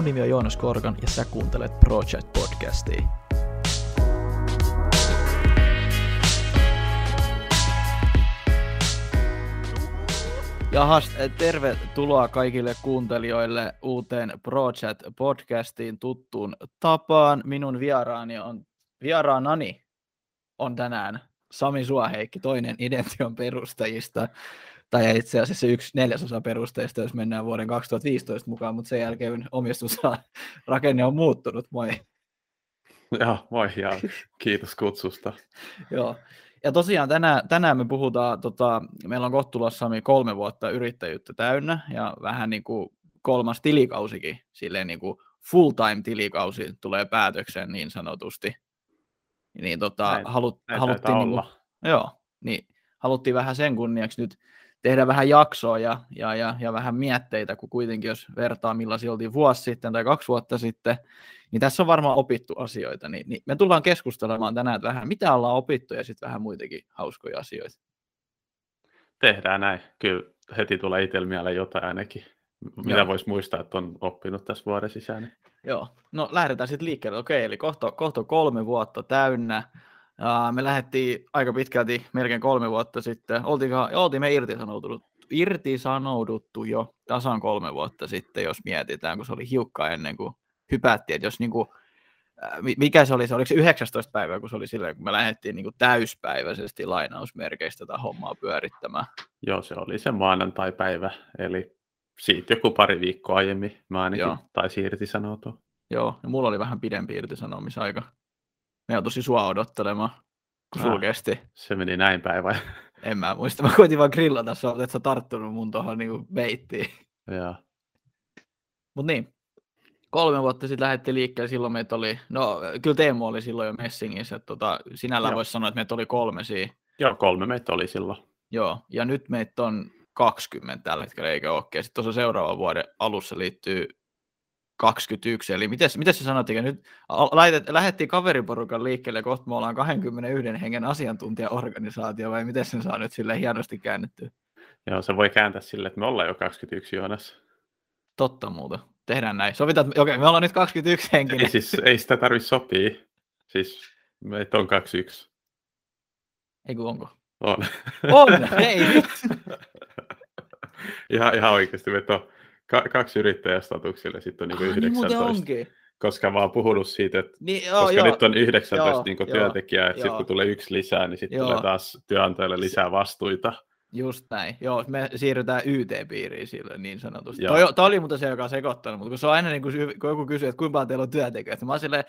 Mun nimi on Joonas Korkan ja sä kuuntelet Project Podcastia. Jahas, tervetuloa kaikille kuuntelijoille uuteen Project Podcastiin tuttuun tapaan. Minun vieraani on, vieraanani on tänään Sami Suoheikki, toinen Idention perustajista, tai itse asiassa yksi neljäsosa perusteista, jos mennään vuoden 2015 mukaan, mutta sen jälkeen omistusrakenne on muuttunut. Moi. Joo, moi ja kiitos kutsusta. Joo. Ja tosiaan tänään, tänään me puhutaan, tota, meillä on kohtulossa kolme vuotta yrittäjyyttä täynnä ja vähän niin kuin kolmas tilikausikin, silleen niin kuin full-time tilikausi tulee päätökseen niin sanotusti. Niin tota, näin, halut, näin haluttiin, niin kuin, joo, niin haluttiin vähän sen kunniaksi nyt tehdä vähän jaksoa ja, ja, ja, ja vähän mietteitä, kun kuitenkin jos vertaa millaisia oltiin vuosi sitten tai kaksi vuotta sitten, niin tässä on varmaan opittu asioita, niin, niin me tullaan keskustelemaan tänään että vähän, mitä ollaan opittu ja sitten vähän muitakin hauskoja asioita. Tehdään näin. Kyllä heti tulee itsellä mieleen jotain ainakin, mitä voisi muistaa, että on oppinut tässä vuoden sisään. Joo, no lähdetään sitten liikkeelle. Okei, eli kohta, kohta kolme vuotta täynnä. Uh, me lähdettiin aika pitkälti, melkein kolme vuotta sitten. Oltiin, oltiin me irtisanouduttu, irtisanouduttu jo tasan kolme vuotta sitten, jos mietitään, kun se oli hiukka ennen kuin hypättiin, että jos niin kuin, mikä se oli, se oliko se 19 päivää, kun se oli silleen, kun me lähdettiin niin kuin täyspäiväisesti lainausmerkeistä tätä hommaa pyörittämään. Joo, se oli se maanantai-päivä, eli siitä joku pari viikkoa aiemmin mä ainakin Joo. taisi irtisanoutua. Joo, ja mulla oli vähän pidempi irtisanomisaika. Me joutuisin sua odottelemaan, kun ah, kesti. Se meni näin päivä. En mä muista, mä koitin vaan grillata sua, että sä tarttunut mun tuohon niin beittiin. Joo. Mut niin, kolme vuotta sitten lähdettiin liikkeelle, silloin meitä oli, no kyllä Teemu oli silloin jo Messingissä, että tota, sinällään voisi sanoa, että meitä oli kolme siinä. Joo, kolme meitä oli silloin. Joo, ja nyt meitä on 20 tällä hetkellä, eikä ole. Sitten tuossa seuraavan vuoden alussa liittyy 21, eli miten, miten se sanottiin, nyt laitet, lähdettiin kaveriporukan liikkeelle, kohta me ollaan 21 hengen asiantuntijaorganisaatio, vai miten sen saa nyt sille hienosti käännettyä? Joo, se voi kääntää sille, että me ollaan jo 21 Joonas. Totta muuta. Tehdään näin. Sovitaan, että okei, me ollaan nyt 21 henkilöä. Ei, siis, ei sitä tarvitse sopia. Siis meitä on 21. Ei kun onko? On. On, ei nyt. ihan, ihan oikeasti meitä on ka- kaksi yrittäjää statuksille, sitten on niin ah, 19. Niin koska mä oon puhunut siitä, että niin, joo, koska joo, nyt on 19 joo, niin työntekijää, että sitten kun tulee yksi lisää, niin sitten tulee taas työnantajalle lisää vastuita. Just näin. Joo, me siirrytään YT-piiriin sille niin sanotusti. Toi, toi, oli muuten se, joka on sekoittanut, mutta kun se on aina niin kuin, kun joku kysyy, että kuinka paljon teillä on työntekijöitä, mä oon silleen,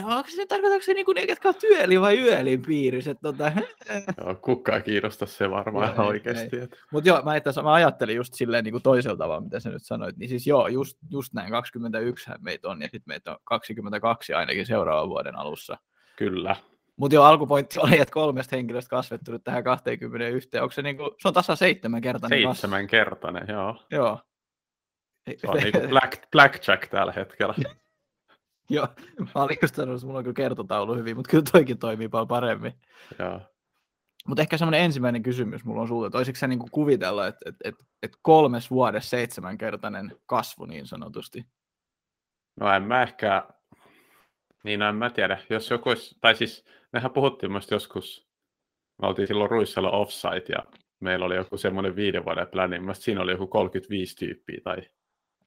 no, onko se tarkoitatko se niin kuin ne, ketkä on työli vai yölin piirissä? Että, tota... joo, kukaan kiinnosta se varmaan joo, oikeasti. Että... Mutta joo, mä, että, mä ajattelin just silleen niin kuin toisella tavalla, mitä sä nyt sanoit, niin siis joo, just, just näin, 21 meitä on, ja sitten meitä on 22 ainakin seuraavan vuoden alussa. Kyllä. Mutta jo alkupointti oli, että kolmesta henkilöstä kasvettunut tähän 21. Onko se, niinku, se on tasa seitsemänkertainen Seitsemänkertainen, joo. Joo. Se on niinku black, blackjack tällä hetkellä. joo, mä olin just sanonut, että mulla on kyllä kertotaulu hyvin, mutta kyllä toikin toimii paljon paremmin. Joo. Mutta ehkä semmoinen ensimmäinen kysymys mulla on sulta, että olisiko sä niinku kuvitella, että, että, että, että kolmes vuodessa seitsemänkertainen kasvu niin sanotusti? No en mä ehkä, niin no en mä tiedä, jos joku olisi, tai siis mehän puhuttiin myös joskus, me oltiin silloin Ruissalla offsite ja meillä oli joku semmoinen viiden vuoden pläni, niin siinä oli joku 35 tyyppiä tai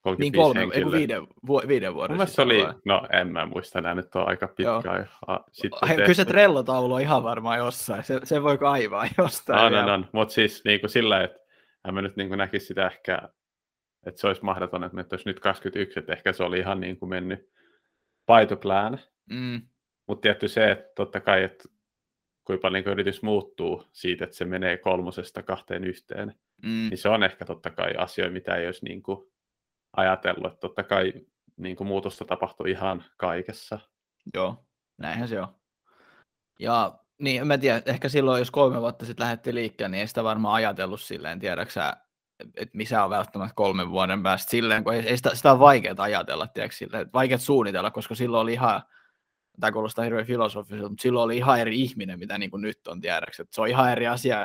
35 niin kolme, henkilöä. Viiden, vu, viiden vuoden Mun se oli, vai? no en mä muista, nämä nyt on aika pitkä. Sitten Kyllä se trellotaulu on ihan varmaan jossain, se, se voi kaivaa jostain. On, on, on. mutta siis niin kuin sillä, että en mä nyt niin kuin näkisi sitä ehkä, että se olisi mahdoton, että me olisi nyt 21, että ehkä se oli ihan niin kuin mennyt by the plan. Mm. Mutta tietty se, että totta kai, että kuinka paljon niin yritys muuttuu siitä, että se menee kolmosesta kahteen yhteen, mm. niin se on ehkä totta kai asia, mitä ei olisi niin kuin ajatellut. Että totta kai niin kuin muutosta tapahtuu ihan kaikessa. Joo, näinhän se on. Ja niin, mä tiedän, ehkä silloin, jos kolme vuotta sitten lähdettiin liikkeelle, niin ei sitä varmaan ajatellut silleen, tiedäksä, että missä on välttämättä kolmen vuoden päästä silleen, kun ei, ei sitä, sitä on vaikeaa ajatella, tiedätkö, silleen, vaikeaa suunnitella, koska silloin oli ihan, tämä kuulostaa hirveän filosofiselta, mutta silloin oli ihan eri ihminen, mitä niin kuin nyt on tiedäksi. Että se on ihan eri asia,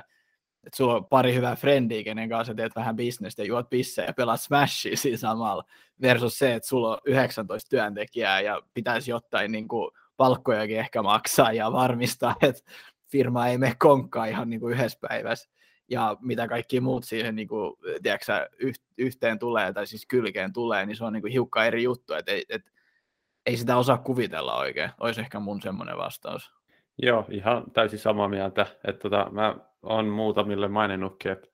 että sulla on pari hyvää frendiä, kenen kanssa teet vähän bisnestä ja juot pissejä ja pelaat Smashia siinä samalla, versus se, että sulla on 19 työntekijää ja pitäisi jotain niin kuin palkkojakin ehkä maksaa ja varmistaa, että firma ei mene konkkaan ihan niin kuin yhdessä päivässä ja mitä kaikki muut siihen niin kuin, tiedätkö, yhteen tulee tai siis kylkeen tulee, niin se on niin kuin hiukka eri juttu, että et, et, ei sitä osaa kuvitella oikein, olisi ehkä mun semmoinen vastaus. Joo, ihan täysin samaa mieltä. Että tota, mä oon muutamille maininnutkin, että,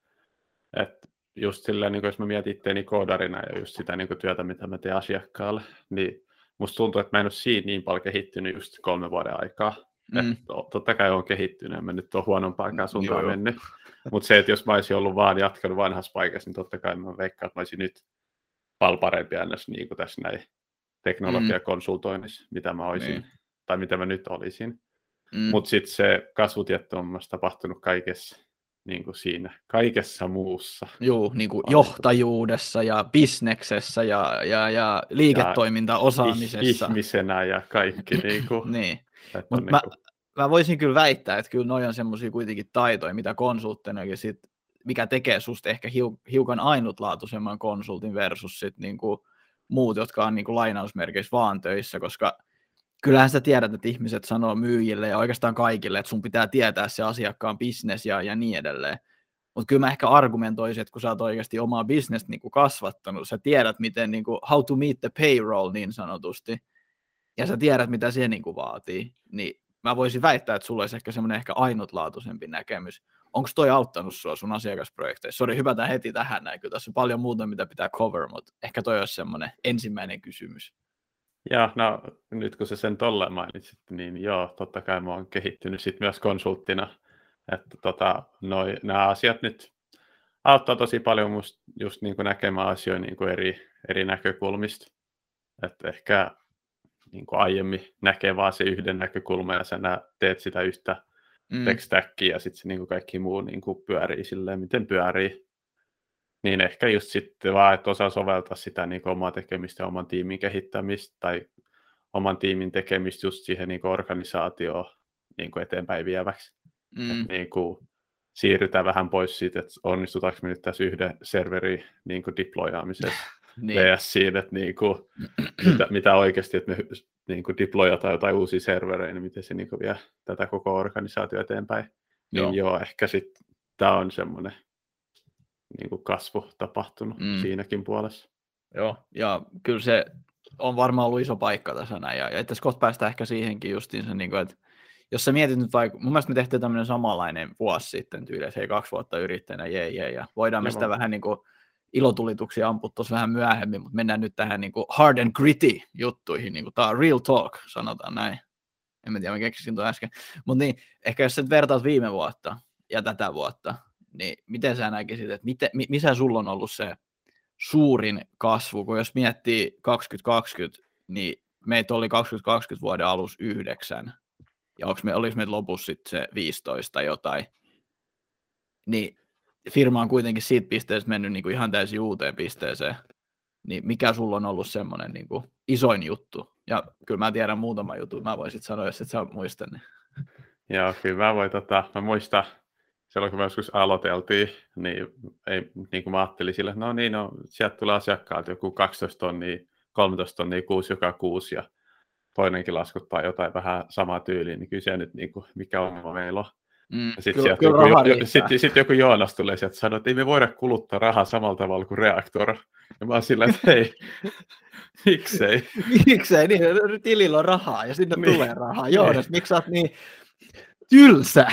että just silleen, niin jos mä mietin itteeni koodarina ja just sitä niin työtä, mitä mä teen asiakkaalle, niin musta tuntuu, että mä en ole siinä niin paljon kehittynyt just kolme vuoden aikaa. Mm. Että totta kai on kehittynyt, ja mä nyt on huonompaan suuntaan mennyt. Mutta se, että jos mä olisin ollut vaan jatkanut vanhassa paikassa, niin totta kai mä veikkaan, että mä olisin nyt paljon parempi ns. Niin kuin tässä näin teknologiakonsultoinnissa, mm. mitä mä olisin, niin. tai mitä mä nyt olisin. Mm. Mutta sitten se kasvutietto on myös tapahtunut kaikessa niin kuin siinä, kaikessa muussa. Joo, niin kuin johtajuudessa ja bisneksessä ja, ja, ja liiketoimintaosaamisessa. ihmisenä ja kaikki. Niin. Kuin, niin. Mut niin mä, kuin... mä voisin kyllä väittää, että kyllä noin on semmoisia kuitenkin taitoja, mitä konsultteinakin sit, mikä tekee susta ehkä hiukan ainutlaatuisemman konsultin versus sit niin kuin muut, jotka on niin kuin lainausmerkeissä vaan töissä, koska – kyllähän sä tiedät, että ihmiset sanoo myyjille ja oikeastaan kaikille, että sun pitää tietää se asiakkaan business ja, ja niin edelleen. Mutta kyllä mä ehkä argumentoisin, että kun sä oot oikeasti omaa business niin kasvattanut, sä tiedät, miten niin kuin, how to meet the payroll niin sanotusti, ja sä tiedät, mitä se niin kuin vaatii, niin mä voisin väittää, että sulla olisi ehkä semmoinen ehkä ainutlaatuisempi näkemys. Onko toi auttanut sua sun asiakasprojekteissa? Sori, hypätään heti tähän näin, kyllä tässä on paljon muuta, mitä pitää cover, mutta ehkä toi olisi semmoinen ensimmäinen kysymys. Joo, no nyt kun se sen tolleen mainitsit, niin joo, totta kai mä oon kehittynyt sit myös konsulttina. Että tota, noi, nämä asiat nyt auttaa tosi paljon musta just niin kuin näkemään asioita niin kuin eri, eri näkökulmista. Että ehkä niin kuin aiemmin näkee vaan se yhden näkökulman ja sä teet sitä yhtä mm. ja sitten se niin kaikki muu niin kuin pyörii silleen, miten pyörii. Niin ehkä just sitten vaan, että osaa soveltaa sitä niin kuin omaa tekemistä oman tiimin kehittämistä tai oman tiimin tekemistä just siihen niin kuin organisaatioon niin kuin eteenpäin vieväksi. Mm. niin kuin siirrytään vähän pois siitä, että onnistutaanko me nyt tässä yhden serverin niin kuin deployaamisessa niin. vs. siinä, että niin kuin, mitä, mitä oikeasti, että me niin kuin deployataan jotain uusia serverejä, niin miten se niin kuin vie tätä koko organisaatio eteenpäin. Niin joo, joo ehkä sitten tämä on semmoinen niin kuin kasvu tapahtunut mm. siinäkin puolessa. Joo, ja kyllä se on varmaan ollut iso paikka tässä näin, ja, ja tässä kohta päästään ehkä siihenkin justiinsa, niin kuin, että jos sä mietit nyt vaikka, mun mielestä me tehtiin tämmöinen samanlainen vuosi sitten tyyli, että hei kaksi vuotta yrittäjänä, jee jee, ja voidaan me sitä vähän niin kuin ilotulituksia ampua tuossa vähän myöhemmin, mutta mennään nyt tähän niin kuin hard and gritty juttuihin, niin kuin tämä on real talk, sanotaan näin. En mä tiedä, mä keksisin tuon äsken. Mutta niin, ehkä jos sä vertaat viime vuotta ja tätä vuotta, niin miten sä näkisit, että miten, missä sulla on ollut se suurin kasvu, kun jos miettii 2020, niin meitä oli 2020 vuoden alussa yhdeksän, ja onko me, olisi meitä lopussa sitten se 15 tai jotain, niin firma on kuitenkin siitä pisteestä mennyt niin kuin ihan täysin uuteen pisteeseen, niin mikä sulla on ollut semmoinen niin kuin isoin juttu? Ja kyllä mä tiedän muutama juttu, mä voisin sanoa, jos et sä muista. Niin. Joo, kyllä mä voin, tota, mä muistan silloin kun me joskus aloiteltiin, niin, ei, niin kuin mä ajattelin sille, no niin, no, sieltä tulee asiakkaat joku 12 tonnia, 13 tonnia kuusi joka kuusi ja toinenkin laskuttaa jotain vähän samaa tyyliä, niin kyllä se nyt niin kuin, mikä ongelma meillä on. Mm, sitten joku, jo, sit, sit joku Joonas tulee sieltä sanoo, että ei me voida kuluttaa rahaa samalla tavalla kuin reaktor. Ja mä oon sillä, että hei, miksei? miksei, niin tilillä on rahaa ja sinne niin. tulee rahaa. Joonas, niin. miksi sä oot niin tylsä?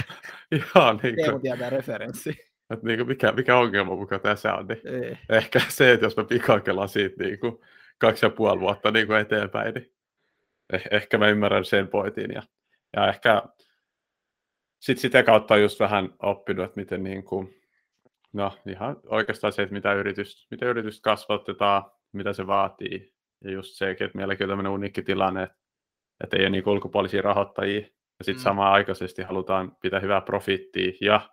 Ihan niin kuin... tietää referenssi. Että niin kuin mikä, mikä ongelma mukaan tässä on, niin Ei. ehkä se, että jos mä pikakelaan siitä niin kuin kaksi ja puoli vuotta niin kuin eteenpäin, niin eh, ehkä mä ymmärrän sen pointin. Ja, ja ehkä sitten sitä kautta on just vähän oppinut, että miten niin kuin, no ihan oikeastaan se, että mitä yritys, mitä yritys kasvatetaan, mitä se vaatii. Ja just se, että meilläkin on tämmöinen uniikki tilanne, että ei ole niin ulkopuolisia rahoittajia, ja sitten mm. samaan aikaisesti halutaan pitää hyvää profittia ja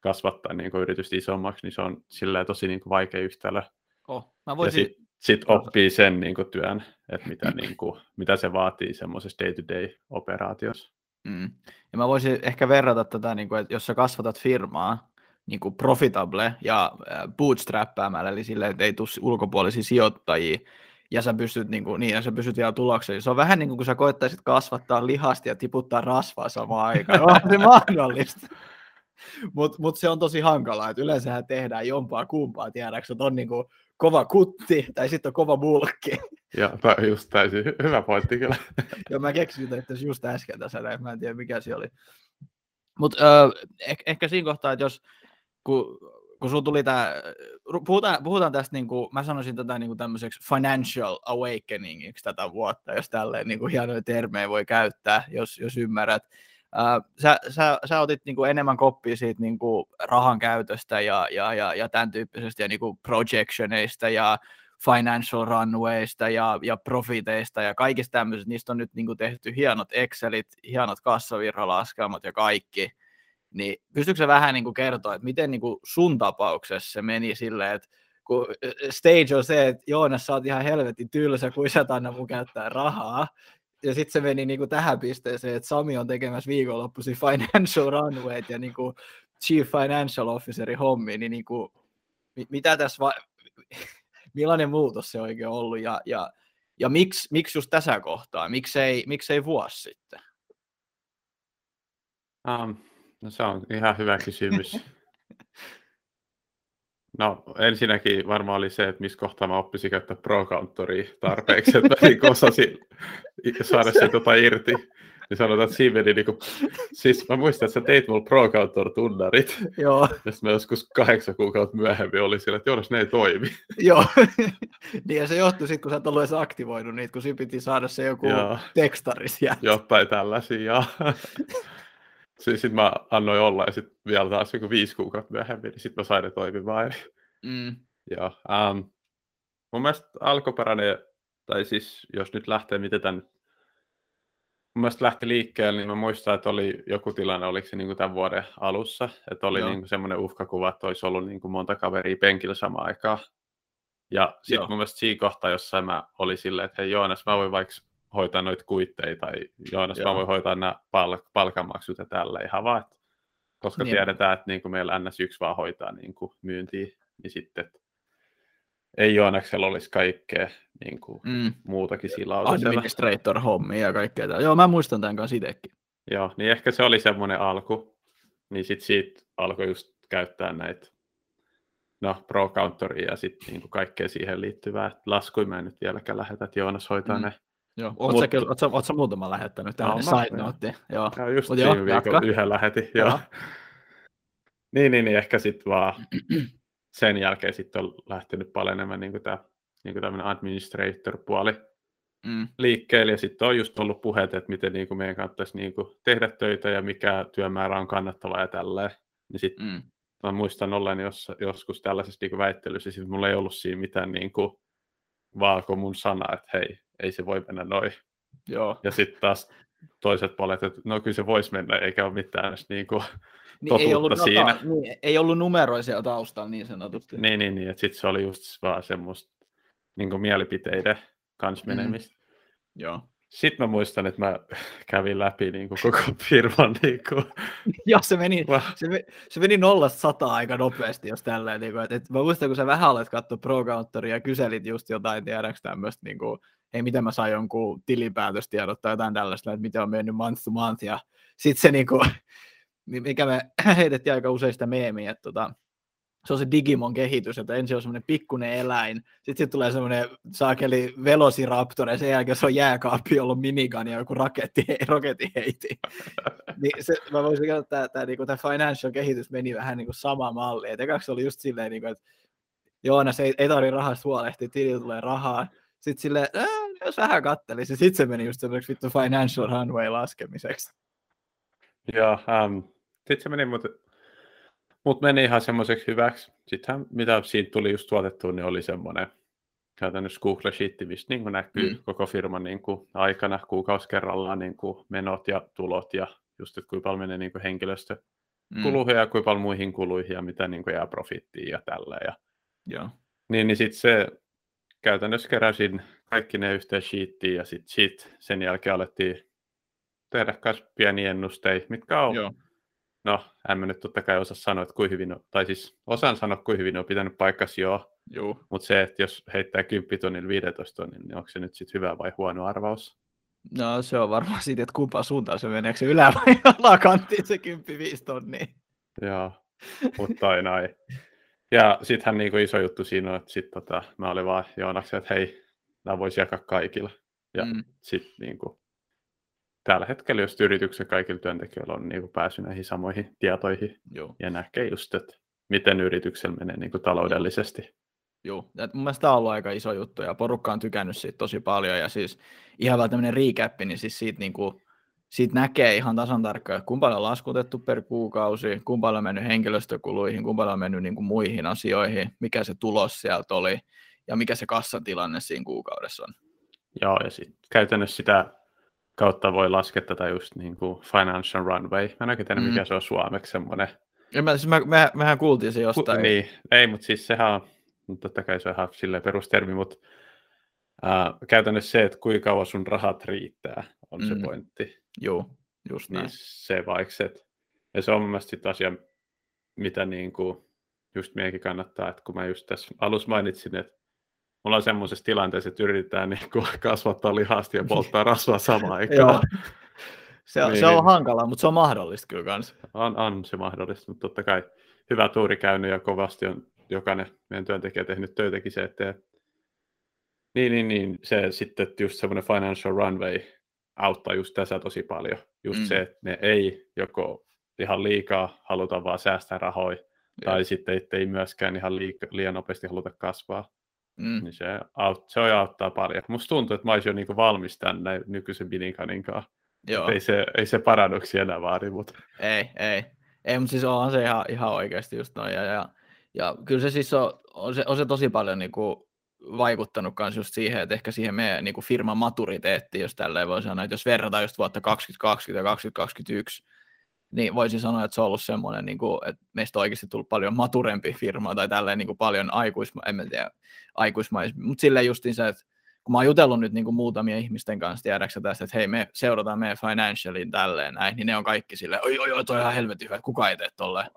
kasvattaa niin kuin yritystä isommaksi, niin se on silleen tosi niin kuin vaikea yhtälö. Oh, mä voisin... Ja sitten sit oppii sen niin kuin työn, että mitä, niin kuin, mitä se vaatii semmoisessa day-to-day-operaatiossa. Mm. Ja mä voisin ehkä verrata tätä, niin kuin, että jos sä kasvatat firmaa, niin kuin profitable ja bootstrappäämällä, eli sille, että ei tule ulkopuolisia sijoittajia, ja sä pystyt, niin, kuin, niin ja sä pystyt vielä tulokseen. Se on vähän niin kuin kun sä koettaisit kasvattaa lihasta ja tiputtaa rasvaa samaan aikaan. On se mahdollista. Mutta mut se on tosi hankalaa, että yleensähän tehdään jompaa kumpaa, tiedätkö, että on niin kuin kova kutti tai sitten on kova bulkki. On just täysin hyvä pointti kyllä. Joo, mä keksin sitä että just äsken tässä, mä en tiedä mikä se oli. Mutta äh, eh- ehkä siinä kohtaa, että jos kun, kun sulla tuli tämä, puhutaan, puhutaan tästä, niin kuin, mä sanoisin tätä niin kuin tämmöiseksi financial awakeningiksi tätä vuotta, jos tälleen niin kuin hienoja termejä voi käyttää, jos, jos ymmärrät. Sä, sä, sä otit niin kuin enemmän koppia siitä niin kuin rahan käytöstä ja, ja, ja, ja tämän tyyppisestä ja niin kuin projectioneista ja financial runwaysta ja, ja profiteista ja kaikista tämmöisistä. Niistä on nyt niin kuin tehty hienot Excelit, hienot kassavirralaskelmat ja kaikki niin pystytkö sä vähän niin kuin kertoa, että miten niin kuin sun tapauksessa se meni silleen, että kun stage on se, että Joonas, sä oot ihan helvetin tylsä, kun sä anna mun käyttää rahaa, ja sitten se meni niin kuin tähän pisteeseen, että Sami on tekemässä viikonloppuisin financial runwayt ja niin kuin chief financial officerin hommi, niin, niin kuin, mitä tässä va- millainen muutos se oikein ollut ja, ja, ja miksi, miksi just tässä kohtaa, miksei, miksei vuosi sitten? Um, No se on ihan hyvä kysymys. No ensinnäkin varmaan oli se, että missä kohtaa mä oppisin käyttää pro tarpeeksi, että niin osasin saada se tota irti. Niin sanotaan, että siinä meni niinku, siis mä muistan, että sä teit mulle pro tunnarit. Joo. Ja sitten mä joskus kahdeksan kuukautta myöhemmin oli sillä, että jos ne ei toimi. Joo. niin ja se johtui sitten, kun sä et ollut edes aktivoinut niitä, kun siinä piti saada se joku tekstari sieltä. Jotain tällaisia, Sitten mä annoin olla ja sitten vielä taas joku viisi kuukautta myöhemmin, niin sitten mä sain ne toimimaan. Mm. Joo. Um, mun mielestä alkuperäinen, tai siis jos nyt lähtee, miten tämän mun mielestä lähti liikkeelle, niin mä muistan, että oli joku tilanne, oliko se niin kuin tämän vuoden alussa, että oli niin kuin semmoinen uhkakuva, että olisi ollut niin kuin monta kaveria penkillä samaan aikaan. Ja sitten mun mielestä siinä kohtaa, jossa mä olin silleen, että hei Joonas, mä voin vaikka hoitaa noita kuitteja tai Joonas, Joo. mä voin hoitaa nämä pal- palkanmaksut ja tällä ihan vaan, koska niin. tiedetään, että niin kuin meillä NS1 vaan hoitaa niin kuin myyntiä, niin sitten ei Joonaksella olisi kaikkea niin kuin mm. muutakin sillä Administrator-hommia ja kaikkea. Tämä. Joo, mä muistan tämän kanssa itsekin. Joo, niin ehkä se oli semmoinen alku, niin sitten siitä alkoi just käyttää näitä no, pro counteria ja sitten niin kaikkea siihen liittyvää. Laskuja mä en nyt vieläkään lähetä, että Joonas hoitaa mm. ne Joo, oot, Mut... oot, sä, oot sä muutama lähettänyt tähän no, side note? Joo. joo, just Mut viime viikolla yhden lähetin. Joo. joo. niin, niin, niin, ehkä sitten vaan sen jälkeen sitten on lähtenyt paljon enemmän niin kuin tämä niin tämmöinen administrator-puoli mm. liikkeelle, ja sitten on just ollut puheet, että miten niin kuin meidän kannattaisi niin kuin tehdä töitä, ja mikä työmäärä on kannattava ja tälleen. Niin sitten mm. mä muistan ollen jos, joskus tällaisessa niin väittelyssä, ja sitten mulla ei ollut siinä mitään niin kuin, vaako mun sana, että hei, ei se voi mennä noin. Joo. Ja sitten taas toiset puolet, että no kyllä se voisi mennä, eikä ole mitään niin kuin, niin ei ollut siinä. Data, niin, ei ollut numeroisia taustalla niin sanotusti. Niin, niin, niin että sitten se oli just vaan semmoista niin mielipiteiden kanssa menemistä. Mm. Joo. Sitten mä muistan, että mä kävin läpi niin kuin koko firman. Niin kuin... Joo, se meni, se, meni, se meni nollasta sataa aika nopeasti, jos tälleen. Niin kuin, että, että mä muistan, kun sä vähän olet katsoa Pro ja kyselit just jotain, tiedäks tämmöistä, niin kuin, ei miten mä saan jonkun tilinpäätöstiedot tai jotain tällaista, että miten on mennyt month to month, ja sitten se, niin kuin, mikä me heitettiin aika usein sitä meemiä, että tota, se on se Digimon kehitys, että ensin on semmoinen pikkuinen eläin, sitten sit tulee semmoinen saakeli velociraptor, ja sen jälkeen se on jääkaappi, jolla on minigun ja joku raketti, heiti. niin se, mä voisin sanoa, että tämä, niinku, financial kehitys meni vähän niin kuin sama malli. Et ekaksi oli just silleen, niin kuin, että Joonas ei, ei tarvitse rahasta huolehtia, tilillä tulee rahaa. Sitten silleen, jos vähän kattelisi, sitten se meni just semmoiseksi vittu financial runway laskemiseksi. Joo, um, sitten se meni, mutta mutta meni ihan semmoiseksi hyväksi. Sittenhän mitä siitä tuli just tuotettua, niin oli semmoinen käytännössä Google Sheet, mistä niin näkyy mm. koko firman niin kuin aikana kuukausi kerrallaan niin kuin menot ja tulot ja just, että kuinka paljon menee niin kuin henkilöstökuluihin mm. ja kuinka paljon muihin kuluihin ja mitä niin kuin jää profittiin ja tällä. Ja, Joo. Niin, niin sitten se käytännössä keräsin kaikki ne yhteen sheettiin ja sitten sit sen jälkeen alettiin tehdä myös pieniä ennusteita, mitkä on Joo no en mä nyt totta kai osaa sanoa, että kuin hyvin, on, tai siis osaan sanoa, kuin hyvin on pitänyt paikkas joo, Joo. mutta se, että jos heittää 10 tonnin 15 tonnin, niin onko se nyt sitten hyvä vai huono arvaus? No se on varmaan siitä, että kumpaan suuntaan se meneekö se ylä- vai alakanttiin se 10-5 tonnia. Joo, mutta toi noin. Ja sittenhän niinku iso juttu siinä on, että sit tota, mä olin vaan Joonaksen, että hei, nämä voisi jakaa kaikilla. Ja Mm. sitten niinku, tällä hetkellä just yrityksen kaikilla työntekijöillä on niinku pääsy näihin samoihin tietoihin Joo. ja näkee just, että miten yrityksellä menee niinku taloudellisesti. Joo, et mun mielestä tämä on ollut aika iso juttu ja porukka on tykännyt siitä tosi paljon ja siis ihan vaan tämmöinen recap, niin siis siitä, niinku, siitä näkee ihan tasan tarkkaan, että kuinka paljon on laskutettu per kuukausi, kuinka paljon on mennyt henkilöstökuluihin, kuinka paljon on mennyt niinku muihin asioihin, mikä se tulos sieltä oli ja mikä se kassatilanne siinä kuukaudessa on. Joo, ja sitten käytännössä sitä kautta voi laskea tätä just niin kuin financial runway. Mä en oikein tiedä, Mm. mikä se on suomeksi semmoinen. Ja mä, siis mä, me, mehän kuultiin se jostain. Niin, ei, mutta siis sehän on, mutta totta kai se on ihan silleen perustermi, mutta ää, käytännössä se, että kuinka kauan sun rahat riittää, on mm. se Mm. pointti. Joo, just näin. Niin se vaikka se, että- ja se on mun mielestä sit asia, mitä niin kuin just meidänkin kannattaa, että kun mä just tässä alussa mainitsin, että mulla on semmoisessa tilanteessa, että yritetään niin kuin kasvattaa lihasta ja polttaa rasvaa samaan aikaan. Se, on- Niin, se on niin. hankalaa, mutta se on mahdollista kyllä kans. On, on se mahdollista, mutta totta kai hyvä tuuri käynyt ja kovasti on jokainen meidän työntekijä tehnyt töitäkin se, että niin, niin, niin, se sitten että just semmoinen financial runway auttaa just tässä tosi paljon. Just Mm. se, että me ei joko ihan liikaa haluta vaan säästää rahoja, tai sitten että ei myöskään ihan liika, liian nopeasti haluta kasvaa. Mm. Niin se, aut, se auttaa paljon. Musta tuntuu, että mä olisin jo niinku valmis tänne nykyisen Binikanin kanssa. Joo. Ei se, ei se parannuksia enää vaadi, mutta Ei, ei. Ei, mutta siis onhan se ihan, ihan oikeasti just noin. Ja, ja, ja kyllä se siis on, on, se, on se tosi paljon niin kuin vaikuttanut myös just siihen, että ehkä siihen meidän niin kuin firman maturiteettiin, jos tälleen voi sanoa, että jos verrataan just vuotta 2020 ja 2021, niin voisin sanoa, että se on ollut semmoinen, niin kuin, että meistä on oikeasti tullut paljon maturempi firma tai tälleen niin kuin paljon aikuisma, en mä tiedä, aikuismais, mutta silleen justiin se, että kun mä oon jutellut nyt niin kuin muutamia ihmisten kanssa, tiedäksä tästä, että hei, me seurataan meidän financialin tälleen näin, niin ne on kaikki silleen, oi, oi, oi, toi on ihan helvetin hyvä, kuka ei tee tolleen.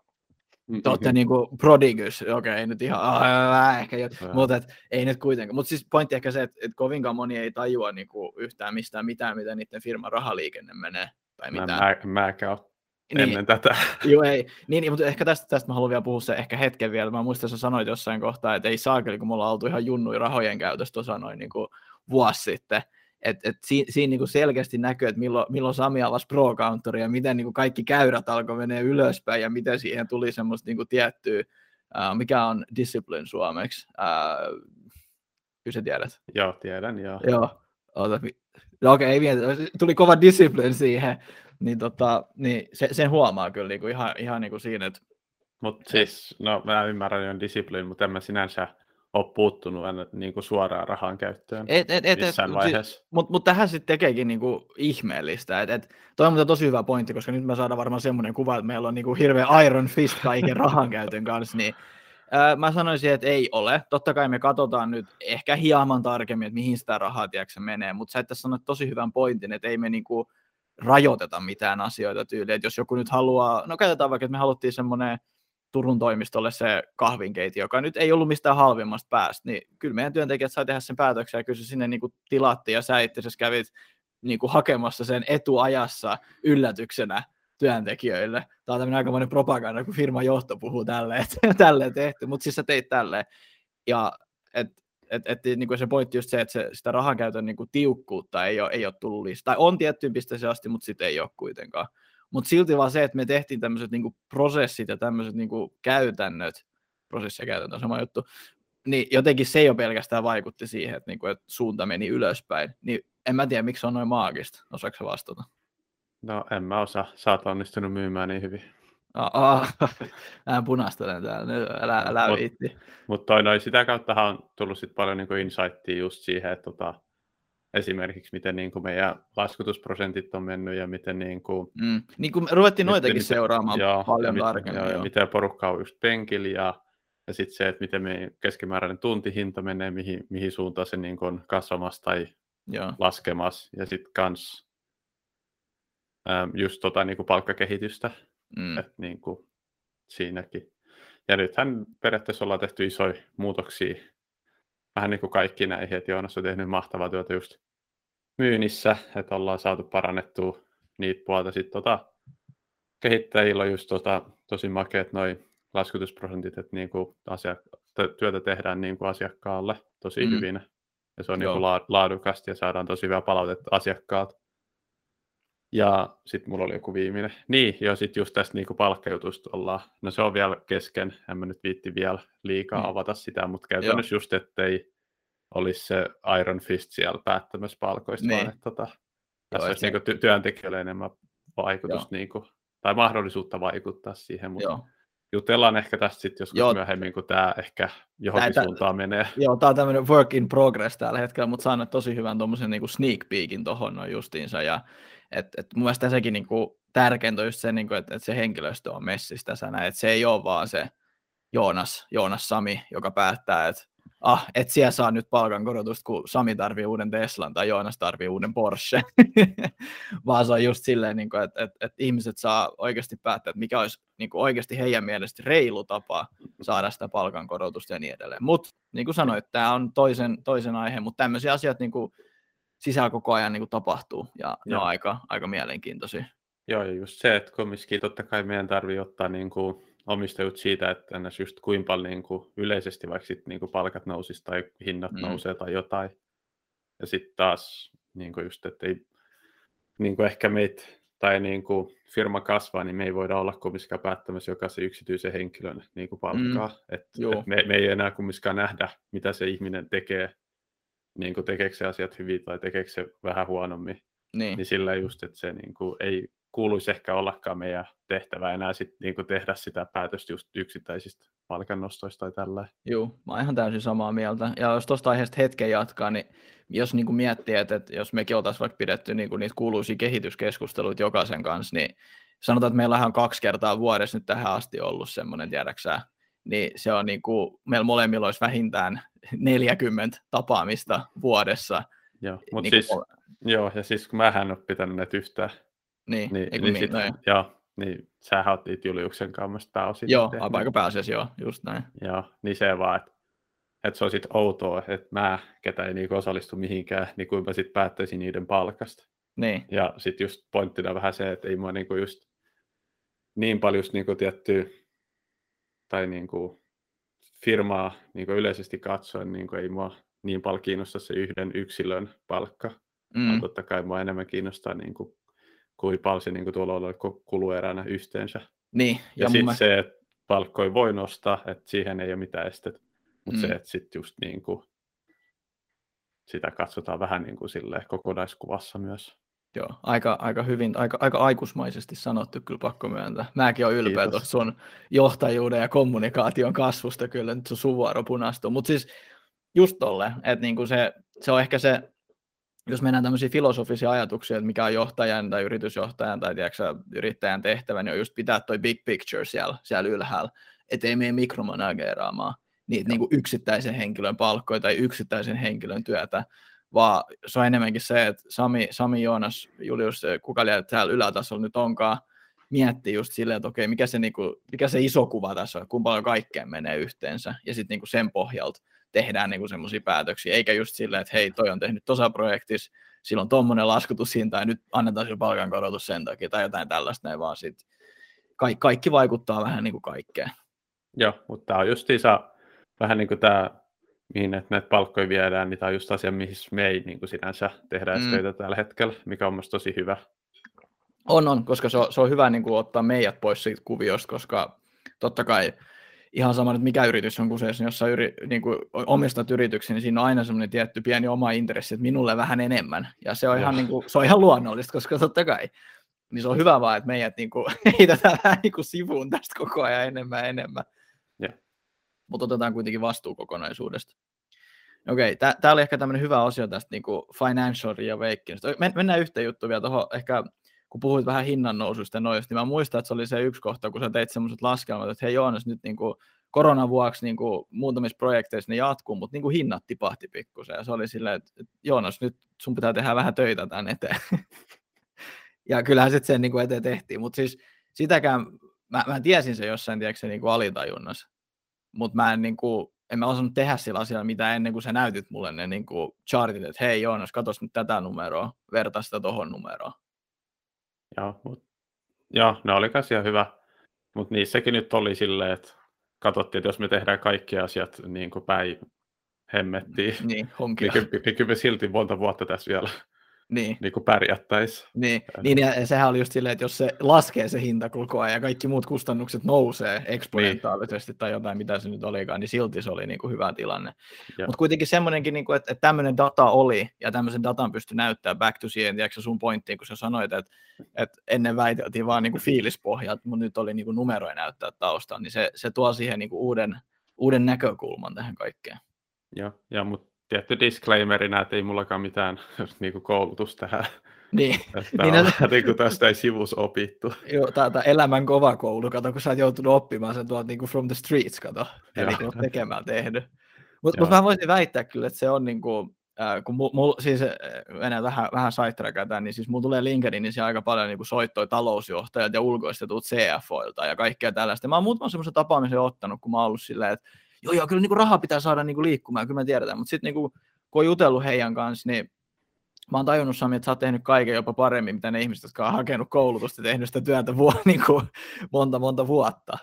Te olette niin kuin prodigus, okei, okay, nyt ihan, ah, ehkä, jo, mutta et, ei nyt kuitenkaan. Mutta siis pointti ehkä se, että et kovinkaan moni ei tajua niin kuin yhtään mistään mitään, miten niiden firman rahaliikenne menee. Tai mä, mitään. mä, niin, ennen tätä. Joo, ei. Niin, niin, mutta ehkä tästä, tästä mä haluan vielä puhua se ehkä hetken vielä. Mä muistan, sä sanoit jossain kohtaa, että ei saakeli, kun me ollaan oltu ihan junnui rahojen käytöstä tuossa noin niin kuin vuosi sitten. Et, et siinä, siinä niin kuin selkeästi näkyy, että milloin, milloin Sami avasi Pro Countoria ja miten niin kuin kaikki käyrät alkoi menee ylöspäin ja miten siihen tuli semmoista niin kuin tiettyä, uh, mikä on discipline suomeksi. Uh, kyllä sä tiedät. Joo, tiedän, joo. Joo. Oota, no okei, ei mieti, tuli kova discipline siihen, niin, tota, niin se, sen huomaa kyllä niin kuin ihan, ihan niin kuin siinä, että Mutta siis, no mä ymmärrän jo discipline, mutta en mä sinänsä ole puuttunut aina niin kuin suoraan rahan käyttöön et, et, et, missään et, vaiheessa. Mutta mut tähän sitten tekeekin niinku ihmeellistä. Et, et, toi on muuten tosi hyvä pointti, koska nyt me saadaan varmaan semmoinen kuva, että meillä on niinku hirveä iron fist kaiken rahan käytön kanssa. Niin, mä sanoisin, että ei ole. Totta kai me katsotaan nyt ehkä hieman tarkemmin, että mihin sitä rahaa tiedätkö, menee, mutta sä et tässä sanoit tosi hyvän pointin, että ei me niinku rajoiteta mitään asioita tyyliin. Että jos joku nyt haluaa, no käytetään vaikka, että me haluttiin semmoinen Turun toimistolle se kahvinkeiti, joka nyt ei ollut mistään halvimmasta päästä, niin kyllä meidän työntekijät sai tehdä sen päätöksen ja kyllä se sinne niin kuin tilattiin ja sä itse asiassa kävit niin kuin hakemassa sen etuajassa yllätyksenä työntekijöille. Tämä on tämmöinen aikamoinen propaganda, kun firman johto puhuu tälleen, että tälleen tehty, mutta siis sä teit tälleen. Ja et, et, et, niin kuin se pointti just se, että se, sitä rahankäytön niin kuin tiukkuutta ei ole, ei ole tullut lisää. Tai on tiettyyn pisteeseen asti, mutta sitten ei ole kuitenkaan. Mutta silti vaan se, että me tehtiin tämmöiset niinku prosessit ja tämmöiset niinku käytännöt, prosessi ja käytäntö on sama juttu, niin jotenkin se jo pelkästään vaikutti siihen, että, niinku, että suunta meni ylöspäin. Niin en mä tiedä, miksi se on noin maagista. Osaatko vastata? No en mä osaa, sä oot onnistunut myymään niin hyvin. Aa, mä punastelen täällä, nyt älä, älä Mut- viitti. Mutta toi noin, sitä kauttahan on tullut sit paljon niin insightia just siihen, että tota, esimerkiksi miten niin kuin meidän laskutusprosentit on mennyt ja miten niin kuin, Mm. Niin me ruvettiin Miten- noitakin miten- seuraamaan joo, paljon ja tarkemmin. joo, ja joo. miten porukka on just penkillä ja, ja sitten se, että miten meidän keskimääräinen tuntihinta menee, mihin, mihin suuntaan se niin kuin on kasvamassa tai Joo. laskemassa ja sitten kans äm, just tota niin kuin palkkakehitystä. Mm. että niin kuin siinäkin. Ja nythän periaatteessa ollaan tehty isoja muutoksia vähän niin kuin kaikki näihin, että Joonas on tehnyt mahtavaa työtä just myynnissä, että ollaan saatu parannettua niitä puolta. Sitten tota, kehittäjillä on just tota, tosi makeat noin laskutusprosentit, että niin kuin asiak- työtä tehdään niin kuin asiakkaalle tosi mm. hyvin. Ja se on niin kuin laadukasta ja saadaan tosi hyvää palautetta asiakkaat. Ja sitten mulla oli joku viimeinen. Niin, ja sitten just tästä niin palkkajutusta ollaan. No se on vielä kesken, en mä nyt viitti vielä liikaa mm. avata sitä, mutta käytännössä Joo. just, ettei olisi se Iron Fist siellä päättämässä palkoista, niin. vaan että tota, tässä olisi se... niin työntekijöille enemmän vaikutus, niin kuin, tai mahdollisuutta vaikuttaa siihen, mutta Joo jutellaan ehkä tästä sitten joskus joo. myöhemmin, kun tämä ehkä johonkin Näitä, suuntaan menee. Joo, tämä on tämmöinen work in progress tällä hetkellä, mutta saan tosi hyvän tuommoisen niin sneak peekin tuohon noin justiinsa, ja et, et mun mielestä sekin niin kuin, tärkeintä on just se, niin kuin, että, että se henkilöstö on messissä tässä että se ei ole vaan se Joonas, Joonas Sami, joka päättää, että ah, et siellä saa nyt palkankorotusta, kun Sami tarvii uuden Teslan tai Joonas tarvii uuden Porsche, vaan se on just silleen, niin että, että, että ihmiset saa oikeasti päättää, että mikä olisi niin kuin oikeasti heidän mielestä reilu tapa saada sitä palkankorotusta ja niin edelleen. Mutta niin kuin sanoit, tämä on toisen, toisen aihe, mutta tämmöisiä asioita niin kuin, sisällä koko ajan niin kuin tapahtuu ja ne on aika, aika mielenkiintoisia. Joo, ja just se, että komiskin totta kai meidän tarvii ottaa niin kuin omistajuut siitä, että ennäs just kuinka paljon niin kuin yleisesti vaikka sit niin kuin palkat nousisi tai hinnat mm. nousee tai jotain. Ja sitten taas niin kuin just, että ei niin kuin ehkä meitä tai niin kuin firma kasvaa, niin me ei voida olla kumminkaan päättämässä jokaisen yksityisen henkilön niin kuin palkkaa. Mm. Et, et me, me ei enää kumminkaan nähdä, mitä se ihminen tekee, niin kuin tekeekö se asiat hyvin tai tekeekö se vähän huonommin. Niin, niin sillä just, että se niin kuin, ei kuuluisi ehkä ollakaan meidän tehtävä enää sit, niin kuin tehdä sitä päätöstä just yksittäisistä palkannostoista tai tällä. Joo, mä oon ihan täysin samaa mieltä. Ja jos tuosta aiheesta hetken jatkaa, niin jos niin kuin miettii, että, että jos mekin oltaisiin vaikka pidetty niin kuin niitä kuuluisia kehityskeskusteluita jokaisen kanssa, niin sanotaan, että meillä on kaksi kertaa vuodessa nyt tähän asti ollut semmoinen, tiedäksää, niin se on niin kuin, meillä molemmilla olisi vähintään 40 tapaamista vuodessa. Joo, mutta niin siis, kuin... joo, ja siis kun mä en ole pitänyt näitä yhtään niin, niin, niin, niin, sit, no, joo, niin sä otit Juliuksen kanssa pääosin. Joo, aika pääasiassa joo, just näin. Joo, niin se vaan, että että se on sitten outoa, että mä, ketä ei niinku osallistu mihinkään, niin kuin mä sitten päättäisin niiden palkasta. Niin. Ja sitten just pointtina vähän se, että ei mua niinku just niin paljon just niinku tiettyä, tai niinku firmaa niinku yleisesti katsoen, niinku ei mua niin paljon kiinnosta se yhden yksilön palkka. Mm. totta kai mua enemmän kiinnostaa niinku kuin paljon se niin tuolla oli kulueränä yhteensä. Niin, ja, ja sitten mä... se, että palkkoja voi nostaa, että siihen ei ole mitään estettä. Mutta mm. se, että sitten just niin kuin, sitä katsotaan vähän niin kuin kokonaiskuvassa myös. Joo, aika, aika hyvin, aika, aika aikusmaisesti sanottu, kyllä pakko myöntää. Mäkin olen ylpeä tuosta sun johtajuuden ja kommunikaation kasvusta, kyllä nyt sun suvuaro punastuu. Mutta siis just tolle, että niinku se, se on ehkä se jos mennään tämmöisiä filosofisia ajatuksia, että mikä on johtajan tai yritysjohtajan tai tiedätkö, yrittäjän tehtävä, niin on just pitää toi big picture siellä, siellä ylhäällä, ettei mene mikromanageraamaan niitä niin kuin yksittäisen henkilön palkkoja tai yksittäisen henkilön työtä, vaan se on enemmänkin se, että Sami, Sami Joonas, Julius, kuka liian täällä ylätasolla nyt onkaan, miettii just silleen, että okei, mikä se, niin kuin, mikä se iso kuva tässä on, kuinka paljon kaikkeen menee yhteensä, ja sitten niin sen pohjalta tehdään niin semmoisia päätöksiä, eikä just silleen, että hei, toi on tehnyt tuossa projektissa, silloin tuommoinen laskutushinta ja nyt annetaan sille palkankorotus sen takia tai jotain tällaista, näin vaan sit kaikki, kaikki vaikuttaa vähän niin kuin kaikkeen. Joo, mutta tämä on justiinsa vähän niin kuin tämä, mihin näitä palkkoja viedään, niin tämä on just asia, mihin me ei niin kuin sinänsä tehdä mm. töitä tällä hetkellä, mikä on myös tosi hyvä. On, on, koska se on, se on hyvä niin kuin ottaa meidät pois siitä kuviosta, koska totta kai ihan sama nyt mikä yritys on kyseessä, niin jos sä yri, niin kuin omistat yrityksen, niin siinä on aina semmoinen tietty pieni oma intressi, että minulle vähän enemmän. Ja se on, ihan, niin kuin, se on ihan luonnollista, koska totta kai niin se on hyvä vaan, että meidät niin kuin, heitetään vähän niin kuin sivuun tästä koko ajan enemmän ja enemmän. Mutta otetaan kuitenkin vastuu kokonaisuudesta. Okei, tämä oli ehkä tämmöinen hyvä osio tästä niin kuin financial reawakeningista. Mennään yhteen juttuun vielä tuohon ehkä kun puhuit vähän hinnan noususta noista, niin mä muistan, että se oli se yksi kohta, kun sä teit semmoiset laskelmat, että hei Joonas, nyt niin kuin koronan vuoksi niin kuin muutamissa projekteissa ne jatkuu, mutta niin kuin hinnat tipahti pikkusen. Ja se oli silleen, että Joonas, nyt sun pitää tehdä vähän töitä tämän eteen. ja kyllähän sitten sen niin kuin eteen tehtiin, mutta siis sitäkään mä, mä tiesin se jossain, tiedätkö, se niin kuin alitajunnassa, mutta mä en niin kuin, en mä osannut tehdä sillä asialla mitään ennen kuin sä näytit mulle ne niin kuin chartit, että hei Joonas, katos nyt tätä numeroa, verta sitä tohon numeroon. Joo, mut, joo ne oli ihan hyvä, mutta niissäkin nyt oli silleen, että katsottiin, että jos me tehdään kaikki asiat niin kuin päin hemmettiin, Niin, niin kyllä me silti monta vuotta tässä vielä niin. niin kuin pärjättäisiin. Niin, niin ja sehän oli just silleen, että jos se laskee se hinta koko ajan ja kaikki muut kustannukset nousee eksponentaalisesti niin. tai jotain, mitä se nyt olikaan, niin silti se oli niin kuin hyvä tilanne. Mutta kuitenkin semmoinenkin, niin kuin, että, että tämmöinen data oli ja tämmöisen datan pystyi näyttämään back to siihen, tiedätkö sun pointtiin, kun sä sanoit, että, että ennen väiteltiin vaan niin kuin fiilispohjat, mutta nyt oli niin kuin numeroja näyttää taustalla, niin se, se tuo siihen niin kuin uuden, uuden näkökulman tähän kaikkeen. Joo, ja mutta tietty disclaimerina, että ei mullakaan mitään niin kuin koulutusta tähän. Niin. Tästä, niin, on, no, niin kuin tästä ei sivus opittu. Joo, tämä elämän kova koulu, kato, kun sä oot joutunut oppimaan sen tuolta niin kuin from the streets, kato, eli kun oot tekemään tehnyt. Mutta mut mä voisin väittää kyllä, että se on niin kuin, äh, kun mul, mul, siis mennään vähän, vähän sidetrackataan, niin siis mulla tulee LinkedInissä aika paljon niin soittoja talousjohtajat ja ulkoistetut CFOilta ja kaikkea tällaista. Mä oon muutaman semmoisen tapaamisen ottanut, kun mä oon ollut silleen, että joo, joo, kyllä niin kuin raha pitää saada niin kuin liikkumaan, kyllä me tiedetään, mutta sitten niin kuin, kun on jutellut heidän kanssa, niin mä oon tajunnut Sami, että sä oot tehnyt kaiken jopa paremmin, mitä ne ihmiset, jotka on hakenut koulutusta ja tehnyt sitä työtä vuo, niin kuin monta, monta vuotta.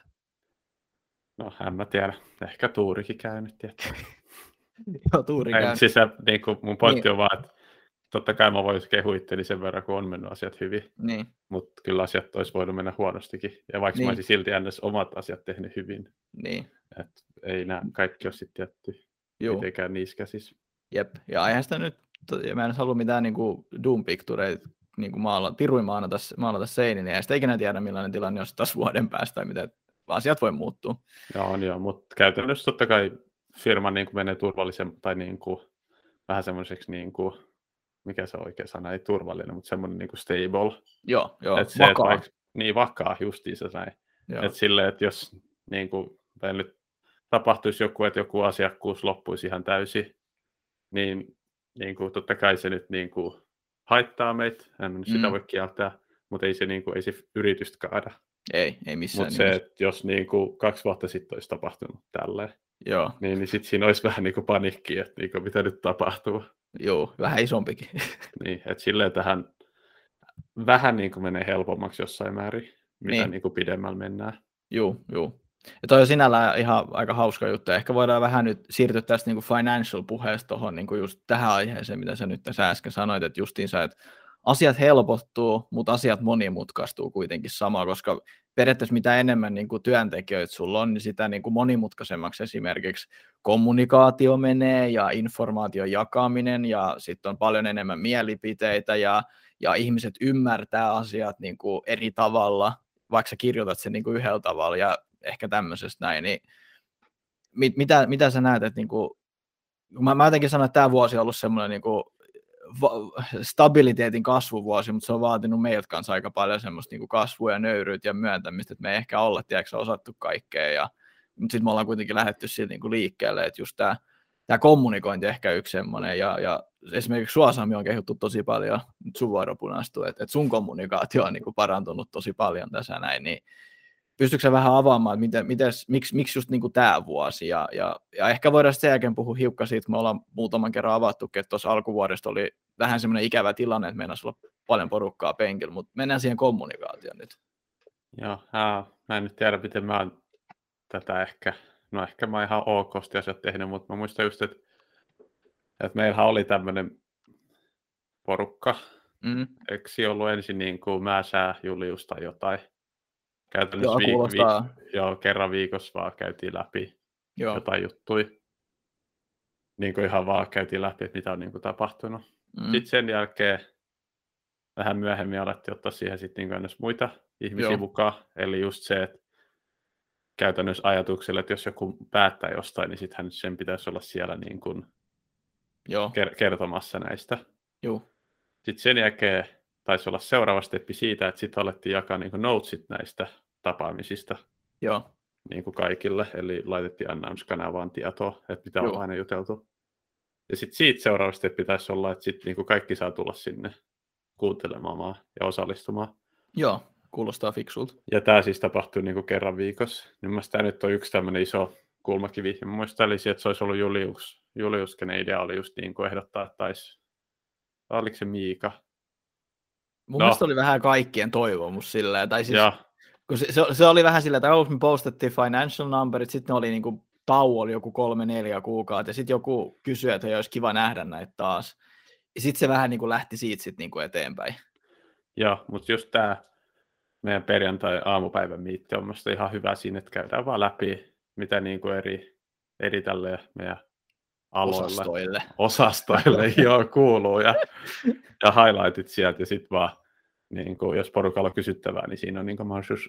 No, en mä tiedä. Ehkä tuurikin käynyt, tietysti. Joo, tuuri käynyt. Siis niin kuin mun pointti niin. on vaan, että totta kai mä voisin kehua itteni sen verran, kun on mennyt asiat hyvin. Niin. Mutta kyllä asiat olisi voinut mennä huonostikin. Ja vaikka niin. mä olisin silti ns. omat asiat tehnyt hyvin. Niin. Et ei nämä kaikki ole sitten jätty Juu. mitenkään niissä käsissä. Jep, ja eihän sitä nyt, mä en halua mitään niin kuin doom pictureita niin kuin maala, piruin maalata, maalata niin ei sitä ikinä tiedä millainen tilanne on taas vuoden päästä tai mitä, asiat voi muuttua. Joo, joo mutta käytännössä totta kai firma niin kuin menee turvallisen tai niin kuin, vähän semmoiseksi, niin kuin, mikä se oikea sana, ei turvallinen, mutta semmoinen niin kuin stable. Joo, joo, et se, vakaa. Vaikka, niin, vakaa justiinsa näin. Että silleen, että jos niin kuin, tai nyt tapahtuisi joku, että joku asiakkuus loppuisi ihan täysin, niin, niin kuin, totta kai se nyt niin kuin, haittaa meitä, en mm. sitä voi kieltää, mutta ei se, niin kuin, ei se yritystä kaada. Ei, ei missään Mutta se, että jos niin kuin, kaksi vuotta sitten olisi tapahtunut tälleen, Joo. niin, niin sitten siinä olisi vähän niin kuin panikki, että niin kuin, mitä nyt tapahtuu. Joo, vähän isompikin. niin, että silleen tähän vähän niin kuin menee helpommaksi jossain määrin, mitä niin. Niin kuin pidemmällä mennään. Joo, joo. Ja toi on sinällään ihan aika hauska juttu. Ehkä voidaan vähän nyt siirtyä tästä niin financial-puheesta tuohon niin just tähän aiheeseen, mitä sä nyt tässä äsken sanoit, että justiinsa, että asiat helpottuu, mutta asiat monimutkaistuu kuitenkin sama, koska periaatteessa mitä enemmän niin kuin työntekijöitä sulla on, niin sitä niin kuin monimutkaisemmaksi esimerkiksi kommunikaatio menee ja informaation jakaminen ja sitten on paljon enemmän mielipiteitä ja, ja ihmiset ymmärtää asiat niin kuin eri tavalla, vaikka sä kirjoitat sen niin kuin yhdellä tavalla ja ehkä tämmöisestä näin, niin mit, mitä, mitä sä näet, että niin kuin, mä, mä jotenkin sanon, että tämä vuosi on ollut semmoinen niin kuin stabiliteetin kasvuvuosi, mutta se on vaatinut meiltä kanssa aika paljon semmoista niin kasvua ja nöyryyttä ja myöntämistä, että me ei ehkä olla tiedätkö, osattu kaikkea, ja, mutta sitten me ollaan kuitenkin lähdetty siitä niin liikkeelle, että just tämä tämä kommunikointi ehkä yksi semmoinen, ja, ja esimerkiksi Suosami on kehuttu tosi paljon, nyt sun vuoropunastu, että, että sun kommunikaatio on niin kuin parantunut tosi paljon tässä näin, niin pystytkö vähän avaamaan, että miten, mites, miksi, miksi just niin tämä vuosi, ja, ja, ja ehkä voidaan sen jälkeen puhua hiukka siitä, me ollaan muutaman kerran avattu, että tuossa alkuvuodesta oli vähän semmoinen ikävä tilanne, että meidän olla paljon porukkaa penkillä, mutta mennään siihen kommunikaatioon nyt. Joo, ää, mä en nyt tiedä, miten mä oon tätä ehkä, no ehkä mä oon ihan okosti asiat tehnyt, mutta mä muistan just, että, että meillähän oli tämmöinen porukka, mm. eikö ollut ensin niin kuin Mäsää, Julius tai jotain, Käytännössä joo, vi- vi- joo, kerran viikossa vaan käytiin läpi joo. jotain juttui. Niin kuin ihan vaan käytiin läpi, että mitä on niin kuin tapahtunut. Mm. Sitten sen jälkeen vähän myöhemmin alettiin ottaa siihen sitten niin muita ihmisiä joo. mukaan. Eli just se, että käytännössä ajatuksella, että jos joku päättää jostain, niin sitten sen pitäisi olla siellä niin kuin Joo. kertomassa näistä. Joo. Sitten sen jälkeen taisi olla seuraava steppi siitä, että sitten alettiin jakaa niin notesit näistä tapaamisista Joo. Niin kuin kaikille, eli laitettiin announce-kanavaan tietoa, että mitä on aina juteltu. Ja sitten siitä seuraava steppi olla, että sitten niin kaikki saa tulla sinne kuuntelemaan ja osallistumaan. Joo, kuulostaa fiksulta. Ja tämä siis tapahtuu niin kuin kerran viikossa. Niin tämä nyt on yksi tämmöinen iso kulmakivi. Ja muistelisin, että se olisi ollut Julius, Julius kenen idea oli just niin kuin ehdottaa, että taisi, oliko se Miika? Mun no. mielestä oli vähän kaikkien toivomus silleen, tai siis, kun se, se, se, oli vähän sillä, että me postettiin financial numberit, sitten oli niin kuin tauo oli joku kolme, neljä kuukautta, ja sitten joku kysyi, että olisi kiva nähdä näitä taas. Ja sitten se vähän niin kuin lähti siitä sit niin kuin eteenpäin. Joo, mutta just tämä meidän perjantai-aamupäivän miitti on mielestäni ihan hyvä siinä, että käydään vaan läpi, mitä niin kuin eri, eri tälle meidän aloille, osastoille, osastoille joo, kuuluu, ja, ja highlightit sieltä, ja sitten vaan, niin kuin, jos porukalla on kysyttävää, niin siinä on niin kuin mahdollisuus,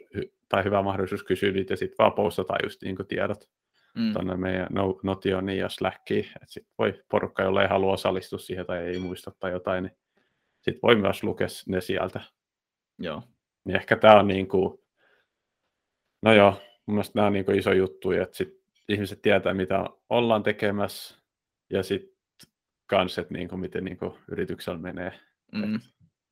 tai hyvä mahdollisuus kysyä niitä, ja sitten vaan postataan just niin kuin tiedot mm. tuonne meidän no, Notioniin ja Slackiin, että sitten voi porukka, jolle ei halua osallistua siihen tai ei muista tai jotain, niin sitten voi myös lukea ne sieltä. Joo. Niin ehkä tämä on niin kuin, no joo, mun mielestä nämä on niin kuin iso juttu, että sit ihmiset tietää, mitä ollaan tekemässä, ja sitten kans, että niin kuin, miten niin kuin yrityksellä menee. Mm.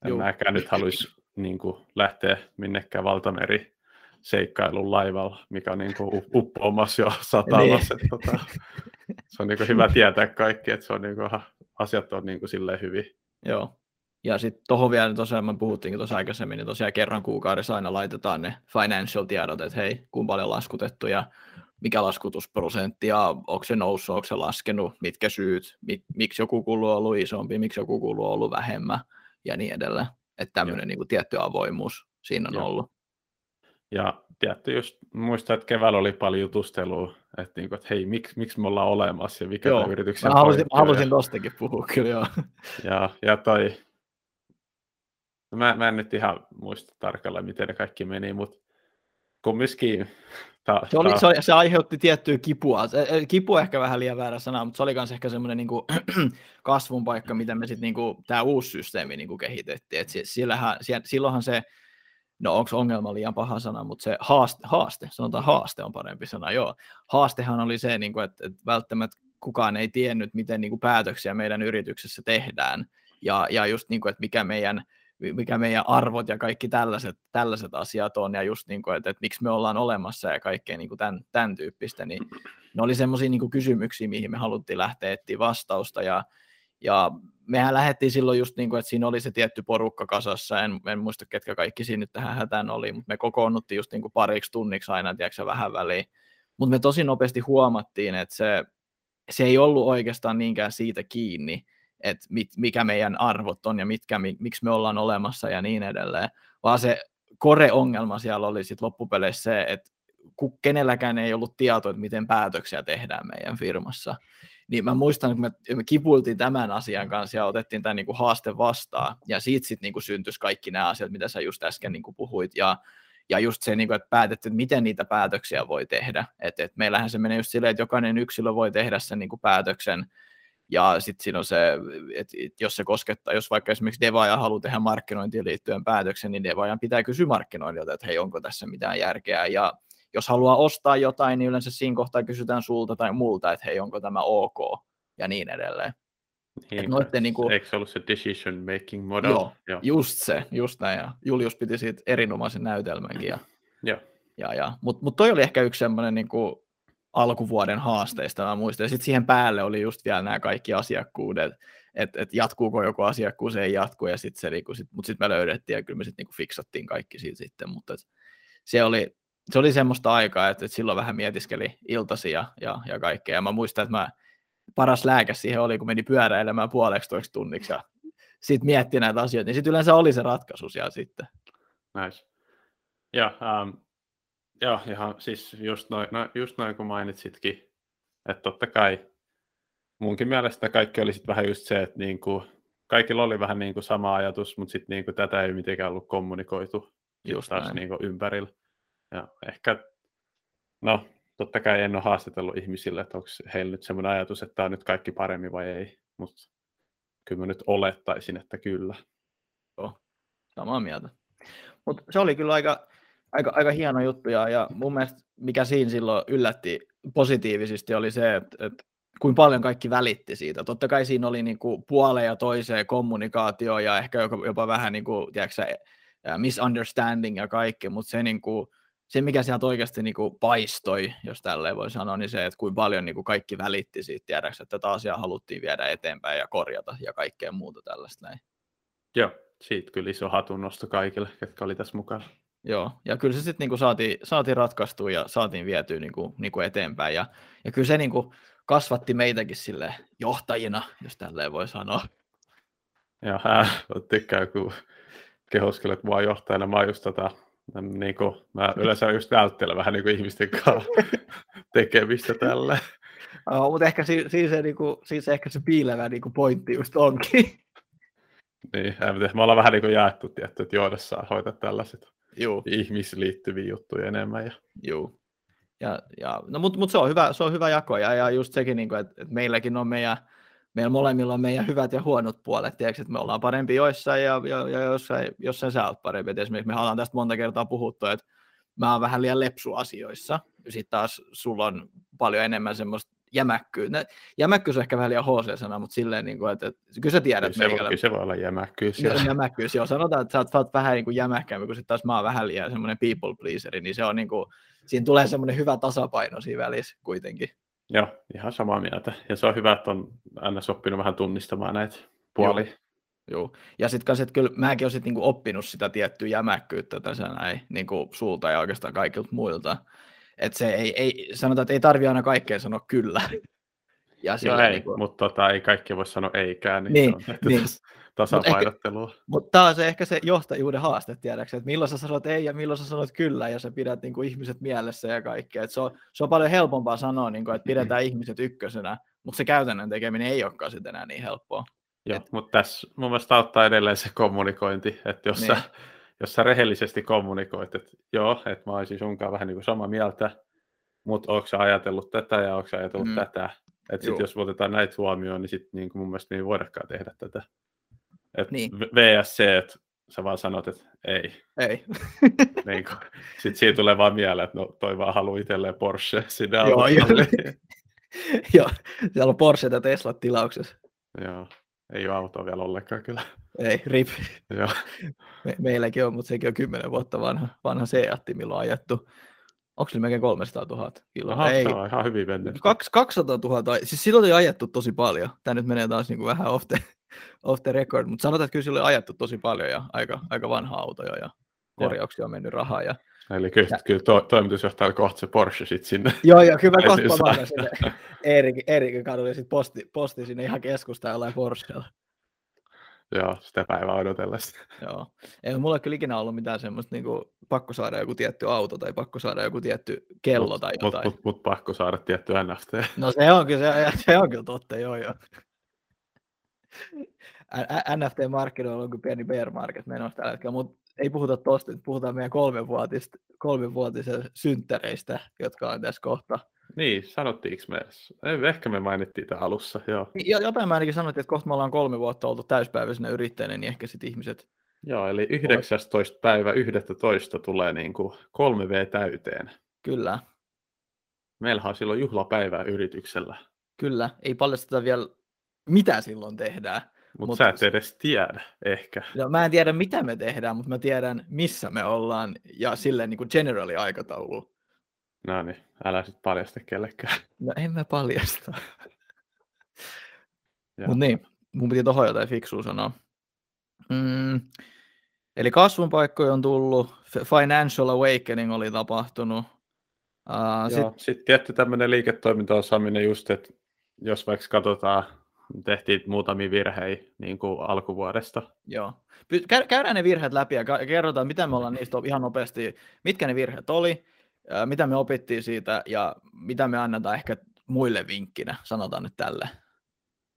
En mäkään nyt haluaisi niin kuin, lähteä minnekään valtameri seikkailun laivalla, mikä on niin kuin uppoamassa jo satamassa. niin. tota, se on niin kuin hyvä tietää kaikki, että se on niin kuin, asiat on niin kuin silleen hyvin. Joo. Ja sitten tuohon vielä, niin tosiaan me puhuttiinkin tuossa aikaisemmin, niin tosiaan kerran kuukaudessa aina laitetaan ne financial tiedot, että hei, kuinka paljon laskutettu ja mikä laskutusprosentti ja onko se noussut, onko se laskenut, mitkä syyt, mit, miksi joku kulu on ollut isompi, miksi joku kulu on ollut vähemmän ja niin edelleen. Että tämmöinen niin kuin tietty avoimuus siinä on Joo. ollut. Ja tietty just muistaa, että keväällä oli paljon jutustelua, että, niin kuin, että hei, miksi, miksi me ollaan olemassa ja mikä joo, tämä yrityksen mä halusin, mä halusin tostakin puhua kyllä, joo. Ja, ja toi, mä, mä en nyt ihan muista tarkalleen, miten ne kaikki meni, mutta kumminkin se, oli, se, oli, se aiheutti tiettyä kipua. Kipu ehkä vähän liian väärä sana, mutta se oli myös ehkä semmoinen niin kuin, kasvun paikka, miten me sitten niin tämä uusi systeemi niin kuin kehitettiin. Et sillähän, silloinhan se, no onko ongelma liian paha sana, mutta se haaste, haaste, sanotaan haaste on parempi sana, joo. Haastehan oli se, niin kuin, että, että välttämättä kukaan ei tiennyt, miten niin kuin päätöksiä meidän yrityksessä tehdään, ja, ja just niin kuin, että mikä meidän mikä meidän arvot ja kaikki tällaiset, tällaiset asiat on, ja just niin kuin, että, että miksi me ollaan olemassa ja kaikkea niin kuin tämän, tämän tyyppistä, niin ne oli semmoisia niin kysymyksiä, mihin me haluttiin lähteä etsiä vastausta, ja, ja mehän lähdettiin silloin just niin kuin, että siinä oli se tietty porukka kasassa, en, en muista ketkä kaikki siinä nyt tähän hätään oli, mutta me kokoonnuttiin just niin kuin pariksi tunniksi aina, tiedätkö vähän väliin, mutta me tosi nopeasti huomattiin, että se, se ei ollut oikeastaan niinkään siitä kiinni, että mit, mikä meidän arvot on ja mitkä, miksi me ollaan olemassa ja niin edelleen, vaan se kore-ongelma siellä oli sitten loppupeleissä se, että kenelläkään ei ollut tietoa, että miten päätöksiä tehdään meidän firmassa. Niin mä muistan, että me, me kipuiltiin tämän asian kanssa ja otettiin tämän niin kuin haaste vastaan, ja siitä sitten niin syntyisi kaikki nämä asiat, mitä sä just äsken niin kuin puhuit, ja, ja just se, niin kuin, että päätettiin, että miten niitä päätöksiä voi tehdä. että et meillähän se menee just silleen, että jokainen yksilö voi tehdä sen niin kuin päätöksen, ja sitten siinä on se, että jos se koskettaa, jos vaikka esimerkiksi Devaaja haluaa tehdä markkinointiin liittyen päätöksen, niin Devaajan pitää kysyä markkinointilta, että hei, onko tässä mitään järkeä. Ja jos haluaa ostaa jotain, niin yleensä siinä kohtaa kysytään sulta tai multa, että hei, onko tämä ok, ja niin edelleen. Niin, noitte, niin kuin, eikö se ollut se decision making model? Joo, joo, just se, just näin. Ja Julius piti siitä erinomaisen näytelmänkin. Ja, joo. Ja, ja, Mutta mut toi oli ehkä yksi semmoinen niin kuin, alkuvuoden haasteista, mä muistan. Ja sitten siihen päälle oli just vielä nämä kaikki asiakkuudet, että et jatkuuko joku asiakkuus, ei jatku, ja sitten se, niinku, sit, mutta sitten me löydettiin, ja kyllä me sitten niinku fiksattiin kaikki siitä sitten, mutta et, se oli, se oli semmoista aikaa, että, et silloin vähän mietiskeli iltasi ja, ja, ja kaikkea, ja mä muistan, että mä paras lääke siihen oli, kun meni pyöräilemään puoleksi toiksi tunniksi, ja sitten mietti näitä asioita, niin sitten yleensä oli se ratkaisu siellä sitten. Nice. Ja um, Joo, ihan siis just noin, no, just noin kun mainitsitkin, että totta kai munkin mielestä kaikki oli sitten vähän just se, että niinku, kaikilla oli vähän niinku sama ajatus, mutta sitten niinku tätä ei mitenkään ollut kommunikoitu just taas niinku ympärillä. Ja ehkä, no totta kai en ole haastatellut ihmisille, että onko heillä nyt semmoinen ajatus, että tämä on nyt kaikki paremmin vai ei, mutta kyllä mä nyt olettaisin, että kyllä. Joo, samaa mieltä. Mutta se oli kyllä aika, aika, aika hieno juttu ja, ja mun mielestä mikä siinä silloin yllätti positiivisesti oli se, että, että kuin paljon kaikki välitti siitä. Totta kai siinä oli niin kuin puoleen ja toiseen kommunikaatio ja ehkä jopa, jopa vähän niin kuin, tiedätkö, misunderstanding ja kaikki, mutta se, niin kuin, se mikä sieltä oikeasti niin kuin paistoi, jos tälleen voi sanoa, niin se, että kuinka paljon niin kuin kaikki välitti siitä, tiedäks, että tätä asiaa haluttiin viedä eteenpäin ja korjata ja kaikkea muuta tällaista näin. Joo, siitä kyllä iso hatunnosto kaikille, jotka oli tässä mukana. Joo, ja kyllä se sitten niinku saatiin, saatiin ratkaistua ja saatiin vietyä niinku, niinku eteenpäin. Ja, ja kyllä se niinku kasvatti meitäkin sille johtajina, jos tälleen voi sanoa. Joo, äh, tykkää, kun kehoskelet mua johtajana. Mä just tota, niin kuin, mä yleensä just välttelen vähän niin kuin ihmisten kanssa tekemistä tällä. Oh, mutta ehkä siinä, siinä, se, niin kuin, siinä se ehkä se piilevä niin kuin pointti just onkin. Niin, me ollaan vähän niin kuin jaettu tietty, että johdossa hoitaa tällaiset Juu. ihmisiin liittyviä juttuja enemmän. Ja... Juu. Ja, ja, no, mutta mut se, on hyvä, se on hyvä jako, ja, ja just sekin, niin että, että meilläkin on meidän, meillä molemmilla on meidän hyvät ja huonot puolet, tiedätkö, että me ollaan parempi joissain ja, ja, ja jossain, jossain sä oot parempi. Et esimerkiksi me ollaan tästä monta kertaa puhuttu, että mä oon vähän liian lepsu asioissa, sitten taas sulla on paljon enemmän semmoista jämäkkyys. Jämäkkyys on ehkä vähän liian HC-sana, mutta silleen, niin kuin, että, että kyllä sä tiedät. Kyllä se, meikällä... kyllä se voi olla jämäkkyys. Ja... Jämäkkyys, joo. Sanotaan, että sä oot, sä oot vähän niin kuin jämäkkämpi, kun sitten taas mä oon vähän liian semmoinen people pleaseri, niin se on niin kuin, siinä tulee semmoinen hyvä tasapaino siinä välissä kuitenkin. Joo, ihan samaa mieltä. Ja se on hyvä, että on aina oppinut vähän tunnistamaan näitä puolia. Joo. Joo. Ja sitten kanssa, että kyllä mäkin olisin niin oppinut sitä tiettyä jämäkkyyttä tässä näin, niin kuin sulta ja oikeastaan kaikilta muilta. Että se ei, ei, sanotaan, että ei tarvi aina kaikkeen sanoa kyllä. Ja Joo, ei, niin kuin... mutta tota, ei kaikki voi sanoa eikään, niin, niin se on niin. tasapainottelua. Mutta mut tämä on se, ehkä se johtajuuden haaste, tiedäksä, että milloin sä sanot ei ja milloin sä sanot kyllä, ja sä pidät niin kuin, ihmiset mielessä ja kaikkea. Et se, on, se on paljon helpompaa sanoa, niin kuin, että pidetään ihmiset ykkösenä, mutta se käytännön tekeminen ei olekaan sitten enää niin helppoa. Joo, Et... mutta tässä mun mielestä auttaa edelleen se kommunikointi, että jos niin. sä jos sä rehellisesti kommunikoit, että joo, että mä olisin sunkaan vähän niin kuin samaa mieltä, mutta onko sä ajatellut tätä ja onko sä ajatellut mm. tätä, että sitten jos otetaan näitä huomioon, niin sitten niin mun mielestä niin voidakaan tehdä tätä. Et niin. VSC, että sä vaan sanot, että ei. Ei. niin sitten siitä tulee vaan mieleen, että no toi vaan haluaa itselleen Porsche sinne Joo, jo. Joo, siellä on Porsche ja Tesla tilauksessa. Joo, ei ole autoa vielä ollenkaan kyllä. Ei, rip. Joo. Me, meilläkin on, mutta sekin on 10 vuotta vanha, vanha Seatti, milloin on ajettu. Onko se melkein 300 000 kiloa? Aha, Ei. Se on ihan hyvin mennyt. 200 000, siis silloin oli ajettu tosi paljon. Tämä nyt menee taas niin kuin vähän off the, off the record, mutta sanotaan, että kyllä silloin oli ajettu tosi paljon ja aika, aika vanha auto jo ja korjauksia on mennyt rahaa. Ja... Eli kyllä, ja... kyllä to, toimitusjohtaja kohta se Porsche sitten sinne. Joo, joo, kyllä mä kohta sinne Erik, Eerikin kadulle ja sitten posti, posti sinne ihan keskustaan jollain Porschella. Joo, sitä päivää odotellessa. Joo. Ei mulla kyllä ikinä ollut mitään semmoista niin kuin, pakko saada joku tietty auto tai pakko saada joku tietty kello mut, tai jotain. Mutta mut, mut, pakko saada tietty NFT. No se on kyllä, se, se on kyllä totta, joo joo. NFT-markkinoilla on kuin pieni bear market menossa tällä hetkellä, mutta ei puhuta tosta, puhutaan meidän kolmenvuotista, kolmenvuotisen synttäreistä, jotka on tässä kohta niin, sanottiinko me? Ehkä me mainittiin tämä alussa, joo. Niin, jotain mä ainakin sanottiin, että kohta me ollaan kolme vuotta oltu täyspäiväisenä yrittäjänä, niin ehkä sitten ihmiset... Joo, eli 19. päivä 11. tulee niin kuin 3V täyteen. Kyllä. Meillähän on silloin juhlapäivää yrityksellä. Kyllä, ei paljasteta vielä, mitä silloin tehdään. Mut mutta sä et edes tiedä, ehkä. No, mä en tiedä, mitä me tehdään, mutta mä tiedän, missä me ollaan, ja silleen niin kuin generali aikataulu. No niin, älä sitten paljasta kellekään. No en mä paljasta. Mutta niin, mun piti tuohon jotain fiksua sanoa. Mm, eli kasvun paikkoja on tullut, financial awakening oli tapahtunut. Uh, sitten sit tietty tämmöinen liiketoimintaosaaminen just, että jos vaikka katsotaan, tehtiin muutamia virheitä niin kuin alkuvuodesta. Joo. Käydään ne virheet läpi ja kerrotaan, mitä me ollaan niistä ihan nopeasti, mitkä ne virheet oli, mitä me opittiin siitä ja mitä me annetaan ehkä muille vinkkinä, sanotaan nyt tälle.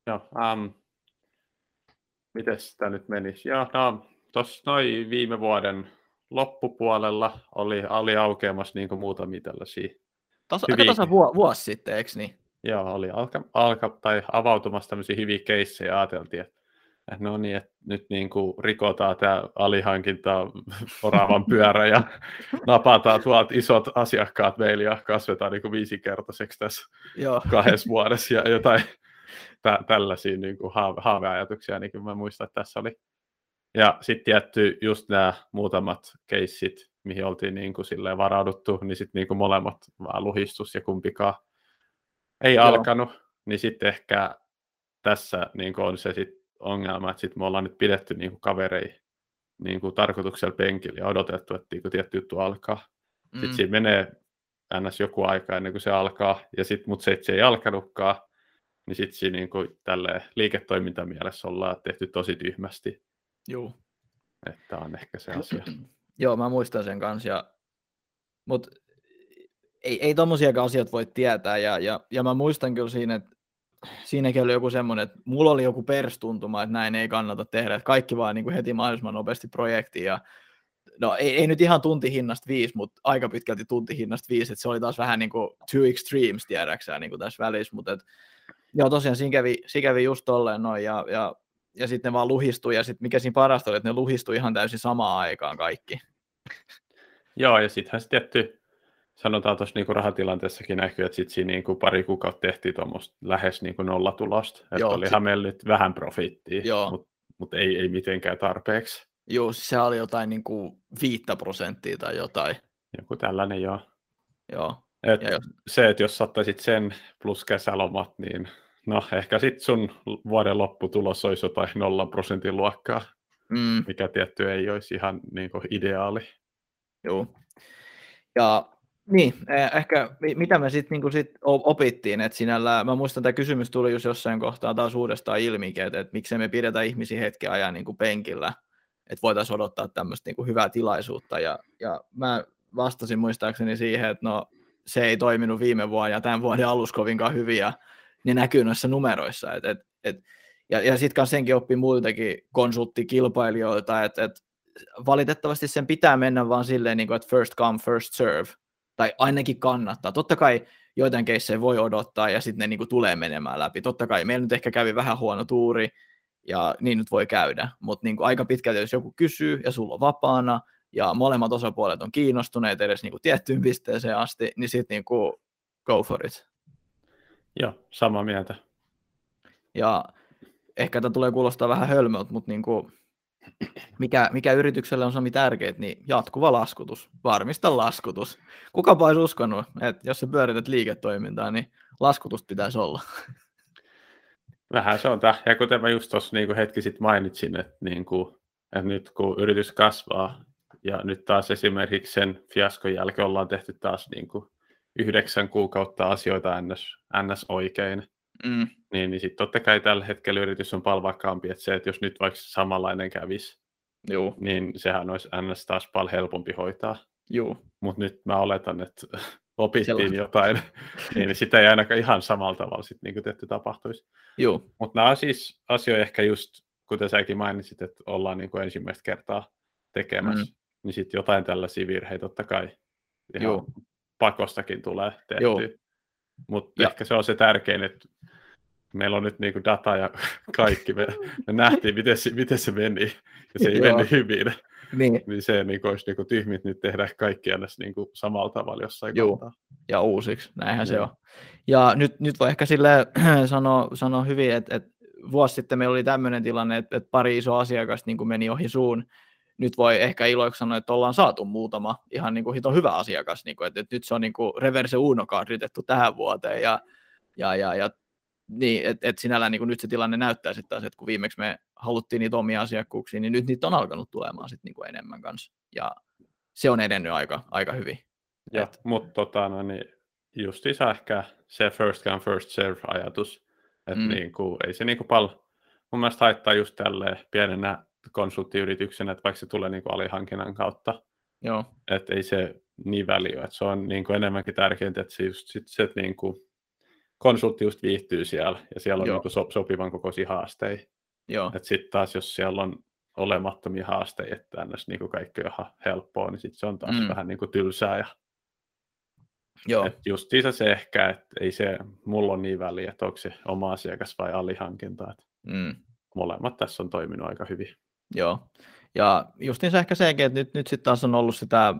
Joo, um, miten sitä nyt menisi? Joo, no, tuossa noin viime vuoden loppupuolella oli, oli aukeamassa niin muutamia tällaisia Tasa, hyviä... Aika tasa vuosi sitten, eikö niin? Joo, oli alka, alka, tai avautumassa tämmöisiä hyviä keissejä, ajateltiin, että No niin, että nyt niin kuin rikotaan tämä alihankinta oravan pyörä ja napataan tuolta isot asiakkaat meille ja kasvetaan niin kuin viisikertaiseksi tässä Joo. kahdessa vuodessa ja jotain tä- tällaisia niin kuin haave- haaveajatuksia. Niin kuin mä muistan, että tässä oli Ja sitten tietty just nämä muutamat keissit, mihin oltiin niin kuin silleen varauduttu, niin sitten niin kuin molemmat vaan luhistus ja kumpikaan ei Joo. alkanut, niin sitten ehkä tässä niin on se sit ongelma, että sitten me ollaan nyt pidetty niin kaverei niin kuin tarkoituksella penkillä ja odotettu, että niin kuin tietty juttu alkaa. Mm. Sitten siinä menee ns. joku aika ennen kuin se alkaa, ja sit, mutta se, se ei alkanutkaan, niin sitten siinä niin kuin, liiketoimintamielessä ollaan tehty tosi tyhmästi. Joo. Että on ehkä se asia. Joo, mä muistan sen kanssa. Ja... Mutta ei, ei tommosiakaan asiat voi tietää. Ja, ja, ja mä muistan kyllä siinä, että siinäkin oli joku semmoinen, että mulla oli joku perstuntuma, että näin ei kannata tehdä, että kaikki vaan niin kuin heti mahdollisimman nopeasti projektiin. Ja no ei, ei nyt ihan tuntihinnasta viisi, mutta aika pitkälti tuntihinnasta viisi, että se oli taas vähän niin kuin two extremes, tiedäksään niin kuin tässä välissä, mutta et, joo, tosiaan siinä kävi, siinä kävi just tolleen noin, ja, ja, ja sitten ne vaan luhistui, ja sitten mikä siinä parasta oli, että ne luhistui ihan täysin samaan aikaan kaikki. Joo, ja sittenhän se tietty, sanotaan tuossa niinku rahatilanteessakin näkyy, että sitten siinä niinku pari kuukautta tehtiin tuommoista lähes niinku nollatulosta, että meillä nyt vähän profittia, mutta mut ei, ei mitenkään tarpeeksi. Joo, siis se oli jotain niin kuin viittä prosenttia tai jotain. Joku tällainen, joo. Joo. Et ja jos... Se, että jos saattaisit sen plus kesälomat, niin no ehkä sitten sun vuoden lopputulos olisi jotain nollan prosentin luokkaa, mm. mikä tietty ei olisi ihan niin kuin ideaali. Joo. Ja niin, e, ehkä mitä me sitten niin sit opittiin, että sinällä, mä muistan, että kysymys tuli just jossain kohtaa taas uudestaan ilmi, että, että miksei me pidetä ihmisiä hetken ajan niin kuin penkillä, että voitaisiin odottaa tämmöistä niin hyvää tilaisuutta. Ja, ja mä vastasin muistaakseni siihen, että no se ei toiminut viime vuonna ja tämän vuoden alussa kovinkaan hyvin ja ne näkyy noissa numeroissa. Et, et, et, ja ja sitten senkin oppi muiltakin konsulttikilpailijoilta, että et valitettavasti sen pitää mennä vaan silleen, niin kuin, että first come, first serve, tai ainakin kannattaa. Totta kai joitain keissejä voi odottaa ja sitten ne niin kuin, tulee menemään läpi. Totta kai meillä nyt ehkä kävi vähän huono tuuri, ja niin nyt voi käydä, mutta niin aika pitkälti, jos joku kysyy ja sulla on vapaana, ja molemmat osapuolet on kiinnostuneet edes niin kuin tiettyyn pisteeseen asti, niin sitten niin kuin go for it. Joo, samaa mieltä. Ja ehkä tämä tulee kuulostaa vähän hölmöltä, mutta niin kuin, mikä, mikä yritykselle on Sami tärkeää, niin jatkuva laskutus, varmista laskutus. Kuka olisi uskonut, että jos sä pyörität liiketoimintaa, niin laskutus pitäisi olla. Vähän se on tämä. Ja kuten mä just tuossa niin hetki sitten mainitsin, että, niin kuin, että nyt kun yritys kasvaa, ja nyt taas esimerkiksi sen fiaskon jälkeen ollaan tehty taas niin kuin yhdeksän kuukautta asioita ns, ns oikein, mm. niin, niin sitten totta kai tällä hetkellä yritys on palvakkaampi, että se, että jos nyt vaikka samanlainen kävisi, Joo. niin sehän olisi ns taas paljon helpompi hoitaa. Mutta nyt mä oletan, että opittiin Sellainen. jotain, niin sitä ei ainakaan ihan samalla tavalla sit, niin kuin tehty tapahtuisi. Mutta nämä siis asioita ehkä just, kuten säkin mainitsit, että ollaan niin kuin ensimmäistä kertaa tekemässä, mm. niin sitten jotain tällaisia virheitä totta kai ihan Joo. pakostakin tulee tehty. Mutta ehkä se on se tärkein, että meillä on nyt niin kuin data ja kaikki. Me, me nähtiin, miten se, miten se meni, ja se ei mennyt hyvin. Niin. niin se niin olisi niin kuin tyhmit nyt tehdä kaikki edes niin kuin samalla tavalla jossain Joo. kohtaa. Ja uusiksi, näinhän se on. Ja nyt, nyt voi ehkä sille sanoa, sanoa hyvin, että, että vuosi sitten meillä oli tämmöinen tilanne, että, että pari iso asiakasta niin kuin meni ohi suun. Nyt voi ehkä iloiksi sanoa, että ollaan saatu muutama ihan niin kuin hito hyvä asiakas, niin kuin, että, että nyt se on niin kuin reverse uno tähän vuoteen ja, ja, ja, ja niin, että et sinällään niin nyt se tilanne näyttää sitten taas, että kun viimeksi me haluttiin niitä omia asiakkuuksia, niin nyt niitä on alkanut tulemaan sitten niin enemmän kanssa. Ja se on edennyt aika, aika hyvin. Ja, mutta tota, no, niin justiinsa ehkä se first come, first serve ajatus, että mm. niin kuin, ei se niin kuin paljon, mun mielestä haittaa just tälleen pienenä konsulttiyrityksenä, että vaikka se tulee niin kuin alihankinnan kautta, Joo. että ei se niin väliä, että se on niin kuin enemmänkin tärkeintä, että se just sit se, että niin kuin, konsultti just viihtyy siellä ja siellä on niin so, sopivan kokoisia haasteita. Sitten taas jos siellä on olemattomia haasteita, että ns. Niin kaikki on ihan helppoa, niin sitten se on taas mm. vähän niin kuin tylsää. Ja... Joo. Et justiinsa se ehkä, että ei se mulla ole niin väliä, että onko se oma asiakas vai alihankinta. Että mm. Molemmat tässä on toiminut aika hyvin. Joo. Ja justiinsa ehkä sekin, että nyt, nyt sitten taas on ollut sitä,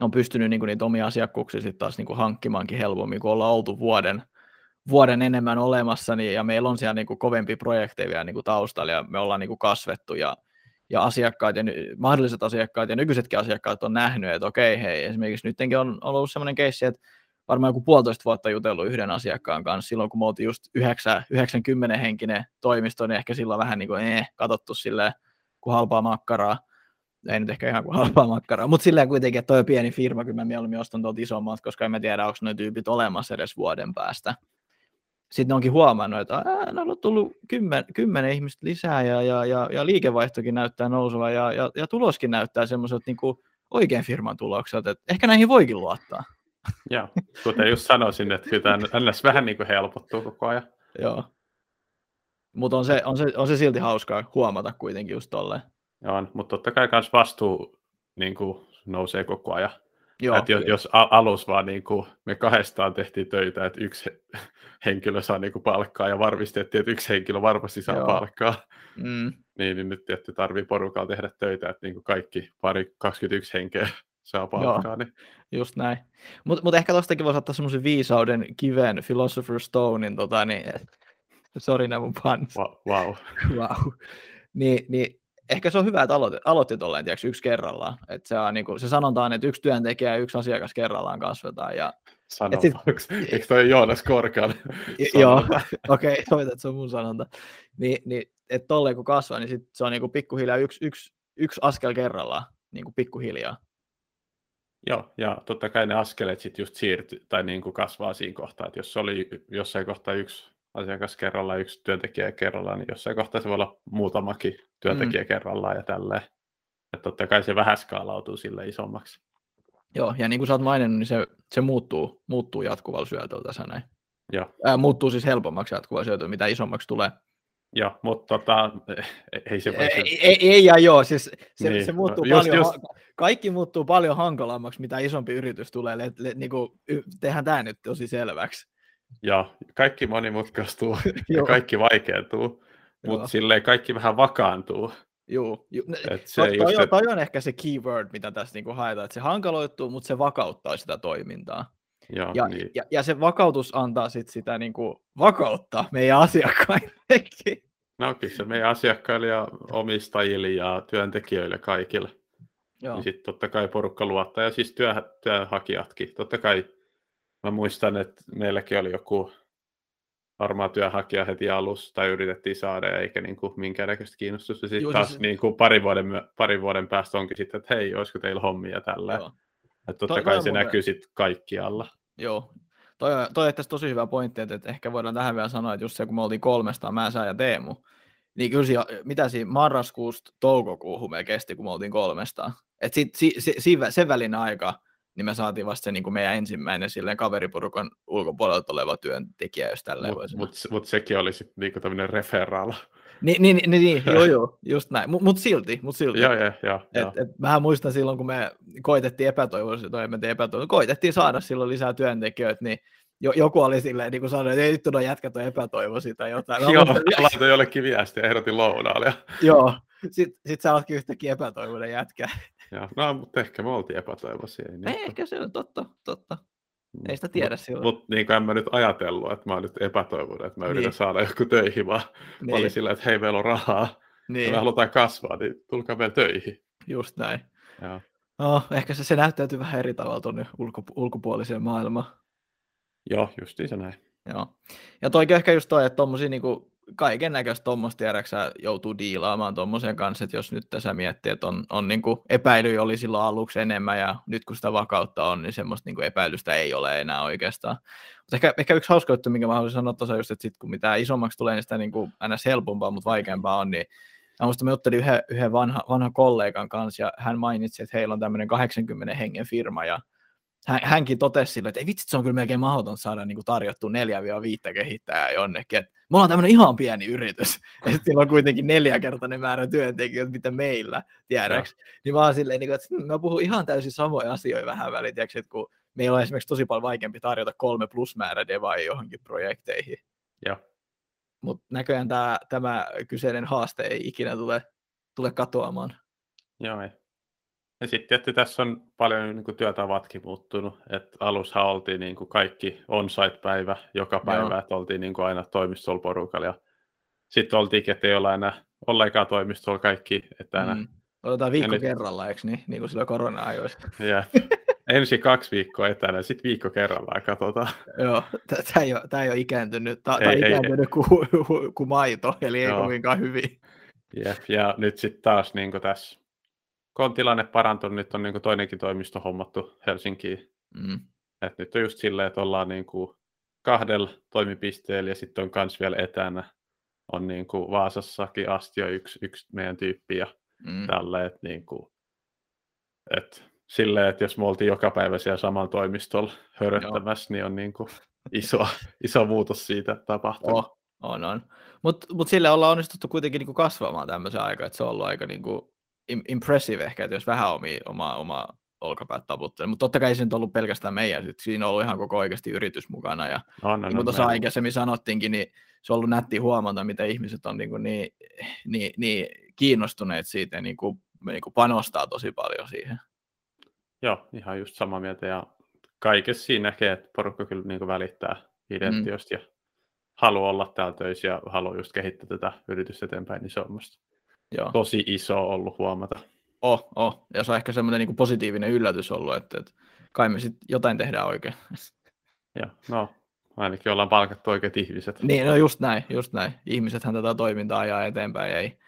on pystynyt niinku niitä omia asiakkuuksia sitten taas niinku hankkimaankin helpommin, kun ollaan oltu vuoden, vuoden enemmän olemassa, niin, ja meillä on siellä niin kuin kovempi projekteja vielä niin kuin taustalla, ja me ollaan niin kuin kasvettu, ja, ja asiakkaat ja mahdolliset asiakkaat ja nykyisetkin asiakkaat on nähnyt, että okei, hei, esimerkiksi nytkin on, ollut sellainen keissi, että varmaan joku puolitoista vuotta jutellut yhden asiakkaan kanssa silloin, kun me oltiin just 9, 90 henkinen toimisto, niin ehkä silloin vähän niin kuin eh, katsottu silleen, kuin halpaa makkaraa. Ei nyt ehkä ihan kuin halpaa makkaraa, mutta silleen kuitenkin, että toi pieni firma, kyllä mä mieluummin ostan tuolta isommat, koska en mä tiedä, onko ne tyypit olemassa edes vuoden päästä. Sitten ne onkin huomannut, että ne on tullut kymmen, kymmenen ihmistä lisää ja, ja, ja, ja liikevaihtokin näyttää nousua ja, ja, ja tuloskin näyttää semmoiset niin oikein firman tulokset, että ehkä näihin voikin luottaa. Joo, kuten just sanoisin, että kyllä tämä vähän niin kuin helpottuu koko ajan. Joo. Mutta on se, on, se, on se silti hauskaa huomata kuitenkin just tolleen. Joo, mutta totta kai myös vastuu niin kuin, nousee koko ajan. Joo, että jos, jos alus vaan niin kuin, me kahdestaan tehtiin töitä, että yksi henkilö saa niin kuin, palkkaa ja varmistettiin, että yksi henkilö varmasti saa Joo. palkkaa, mm. niin, niin nyt tietty tarvii porukalla tehdä töitä, että niin kuin kaikki pari 21 henkeä saa palkkaa. Niin. Just näin. Mutta mut ehkä tuostakin voisi ottaa semmoisen viisauden kiven Philosopher's Stonein, tota, niin, Sori nämä mun puns. Wow. wow. Niin, niin, ehkä se on hyvä, että aloitti, aloitti tolleen, tiiäks, yksi kerrallaan. Et se, on, niin kuin, se sanotaan, että yksi työntekijä ja yksi asiakas kerrallaan kasvetaan. Ja, sanonta. Sit, Eikö toi Joonas Korkean Joo, okei, okay, että se on mun sanonta. Ni, niin, että tolleen kun kasvaa, niin sit se on niin kuin pikkuhiljaa yksi, yksi, yksi askel kerrallaan, niin kuin pikkuhiljaa. Joo, ja totta kai ne askeleet sitten just siirtyy tai niin kuin kasvaa siinä kohtaa, että jos oli jossain kohtaa yksi asiakas kerrallaan, yksi työntekijä kerrallaan, niin jossain kohtaa se voi olla muutamakin työntekijä mm. kerrallaan ja tälleen. Että totta kai se vähän skaalautuu sille isommaksi. Joo, ja niin kuin sä oot maininnut, niin se, se muuttuu, muuttuu jatkuvalla syötöllä tässä näin. Joo. Ää, muuttuu siis helpommaksi jatkuvalla syötöllä, mitä isommaksi tulee. Joo, mutta tota, ei se. Ei, ei, ei ja joo, siis se, niin. se muuttuu just, paljon, just... kaikki muuttuu paljon hankalammaksi, mitä isompi yritys tulee. Le, le, niin kuin, tehdään tämä nyt tosi selväksi. Ja kaikki monimutkaistuu ja kaikki vaikeutuu, mutta silleen kaikki vähän vakaantuu. Joo, ju, Et se toi, toi, toi on ehkä se keyword, mitä tässä niinku haetaan, että se hankaloittuu, mutta se vakauttaa sitä toimintaa. Joo, ja, niin. ja, ja se vakautus antaa sit sitä niinku vakautta meidän asiakkaillekin. No kyllä se meidän asiakkaille ja omistajille ja työntekijöille kaikille. Joo. Niin sitten totta kai porukka luottaa ja siis työ, työnhakijatkin. Totta kai Mä muistan, että meilläkin oli joku varmaa työnhakija heti alussa, tai yritettiin saada, eikä niin kuin minkäännäköistä kiinnostusta. Sitten Joo, taas siis... niin kuin pari, vuoden, pari vuoden päästä onkin sitten, että hei, olisiko teillä hommia tällä. Että totta toi, kai toi se mulle... näkyy sitten kaikkialla. Joo, toi, toi tosi hyvä pointti, että, että ehkä voidaan tähän vielä sanoa, että just se, kun me oltiin kolmesta, mä, sä ja Teemu, niin kyllä siinä, mitä siinä marraskuusta toukokuuhun me kesti, kun me oltiin kolmesta. Että sit, si, si, si, sen välin aika, niin me saatiin vasta se niin kuin meidän ensimmäinen silleen kaveriporukan ulkopuolelta oleva työntekijä, jos tälleen Mutta mut, mut sekin oli sitten niinku tämmöinen referaala. Niin, niin, niin, niin joo, joo, just näin. Mutta mut silti, mut silti. Joo, joo, joo. Et, et, mähän muistan silloin, kun me koitettiin epätoivoisesti, tai emme epätoivoisesti, koitettiin saada silloin lisää työntekijöitä, niin jo, joku oli silleen, niin kuin sanoi, että ei nyt ole jätkät on epätoivoisia tai jotain. Joo, mä laitoin jollekin viestiä ehdotin lounaalle. Joo, sitten sit sä oletkin yhtäkkiä epätoivoinen jätkä. Joo, no, mutta ehkä me oltiin epätoivoisia. Ei, niin, ehkä se on totta, totta. Ei sitä tiedä mut, silloin. Mutta niin en mä nyt ajatellut, että mä oon nyt epätoivonut, että mä niin. yritän saada joku töihin, vaan niin. mä olin sillä, että hei, meillä on rahaa, niin. ja me halutaan kasvaa, niin tulkaa meillä töihin. Just näin. Joo. No, ehkä se, se näyttäytyy vähän eri tavalla tuonne ulko, ulkopuoliseen maailmaan. Joo, justiin se näin. Joo. Ja toikin ehkä just toi, että tommosia niinku kaiken näköistä tuommoista tiedäksä joutuu diilaamaan tuommoisen kanssa, että jos nyt tässä miettii, että on, on niin epäily oli silloin aluksi enemmän ja nyt kun sitä vakautta on, niin semmoista niin epäilystä ei ole enää oikeastaan. Mutta ehkä, ehkä yksi hauska juttu, minkä mä haluaisin sanoa tuossa just, että sit kun mitä isommaksi tulee, niin sitä niin kuin aina helpompaa, mutta vaikeampaa on, niin Mä muistan, mä juttelin yhden, yhden vanha, vanha kollegan kanssa ja hän mainitsi, että heillä on tämmöinen 80 hengen firma ja hän, hänkin totesi sille, että ei vitsi, se on kyllä melkein mahdoton saada niin tarjottu neljä viittä kehittäjää jonnekin. Et me ollaan tämmöinen ihan pieni yritys, ja sillä on kuitenkin neljäkertainen määrä työntekijöitä, mitä meillä, tiedäks. Niin mä oon silleen, niin että hmm, mä puhun ihan täysin samoja asioita vähän väliin, tiedäks, että kun meillä on esimerkiksi tosi paljon vaikeampi tarjota kolme plus määrä devaa johonkin projekteihin. Joo. Mutta näköjään tämä, tämä kyseinen haaste ei ikinä tule, tule katoamaan. Joo, ei. Ja sitten tietysti tässä on paljon niin kuin, työtavatkin muuttunut. Et alushan oltiin niin kuin, kaikki on-site-päivä joka päivä, että oltiin niin kuin, aina toimistolla porukalla. Ja sitten oltiin, että ei olla enää ollenkaan toimistolla kaikki etänä. Mm. Otetaan viikko nyt... kerralla, eikö niin? Niin kuin sillä korona-ajoissa. Yeah. Ensi kaksi viikkoa etänä, sitten viikko kerrallaan, katsotaan. Joo, tämä ei, ei ole ikääntynyt, tämä on ikääntynyt kuin, kuin maito, eli ei kovinkaan hyvin. Jep, ja nyt sitten taas niin tässä, kun on tilanne parantunut, nyt on niin kuin toinenkin toimisto hommattu Helsinkiin. Mm. Et nyt on just silleen, että ollaan niin kuin kahdella toimipisteellä ja sitten on myös vielä etänä. On niin kuin Vaasassakin asti jo yksi, yksi meidän tyyppi ja mm. tälleen, että niin kuin, että silleen, että jos me oltiin joka päivä siellä samalla toimistolla höröttämässä, niin on niin kuin iso, iso muutos siitä tapahtunut. Oh, on, on. Mutta mut sille ollaan onnistuttu kuitenkin niinku kasvamaan tämmöisen aikaa, että se on ollut aika niinku impressive ehkä, että jos vähän omi, oma, oma olkapäät taputtelee. Mutta totta kai se nyt ollut pelkästään meidän, sit siinä on ollut ihan koko oikeasti yritys mukana. Ja on, on, niin kuin tuossa aikaisemmin sanottiinkin, niin se on ollut nätti huomata, miten ihmiset on niin, kuin niin, niin, niin kiinnostuneet siitä ja niin kuin, niin kuin panostaa tosi paljon siihen. Joo, ihan just samaa mieltä. Ja kaikessa siinä näkee, että porukka kyllä niin kuin välittää identiosta mm. ja haluaa olla täällä töissä ja haluaa just kehittää tätä yritystä eteenpäin, niin se on Joo. tosi iso ollut huomata. Oh, oh. Ja se on ehkä semmoinen niin positiivinen yllätys ollut, että, että kai me sitten jotain tehdään oikein. Joo, no ainakin ollaan palkattu oikeat ihmiset. Niin, no just näin, just näin. Ihmisethän tätä toimintaa ajaa eteenpäin, ei,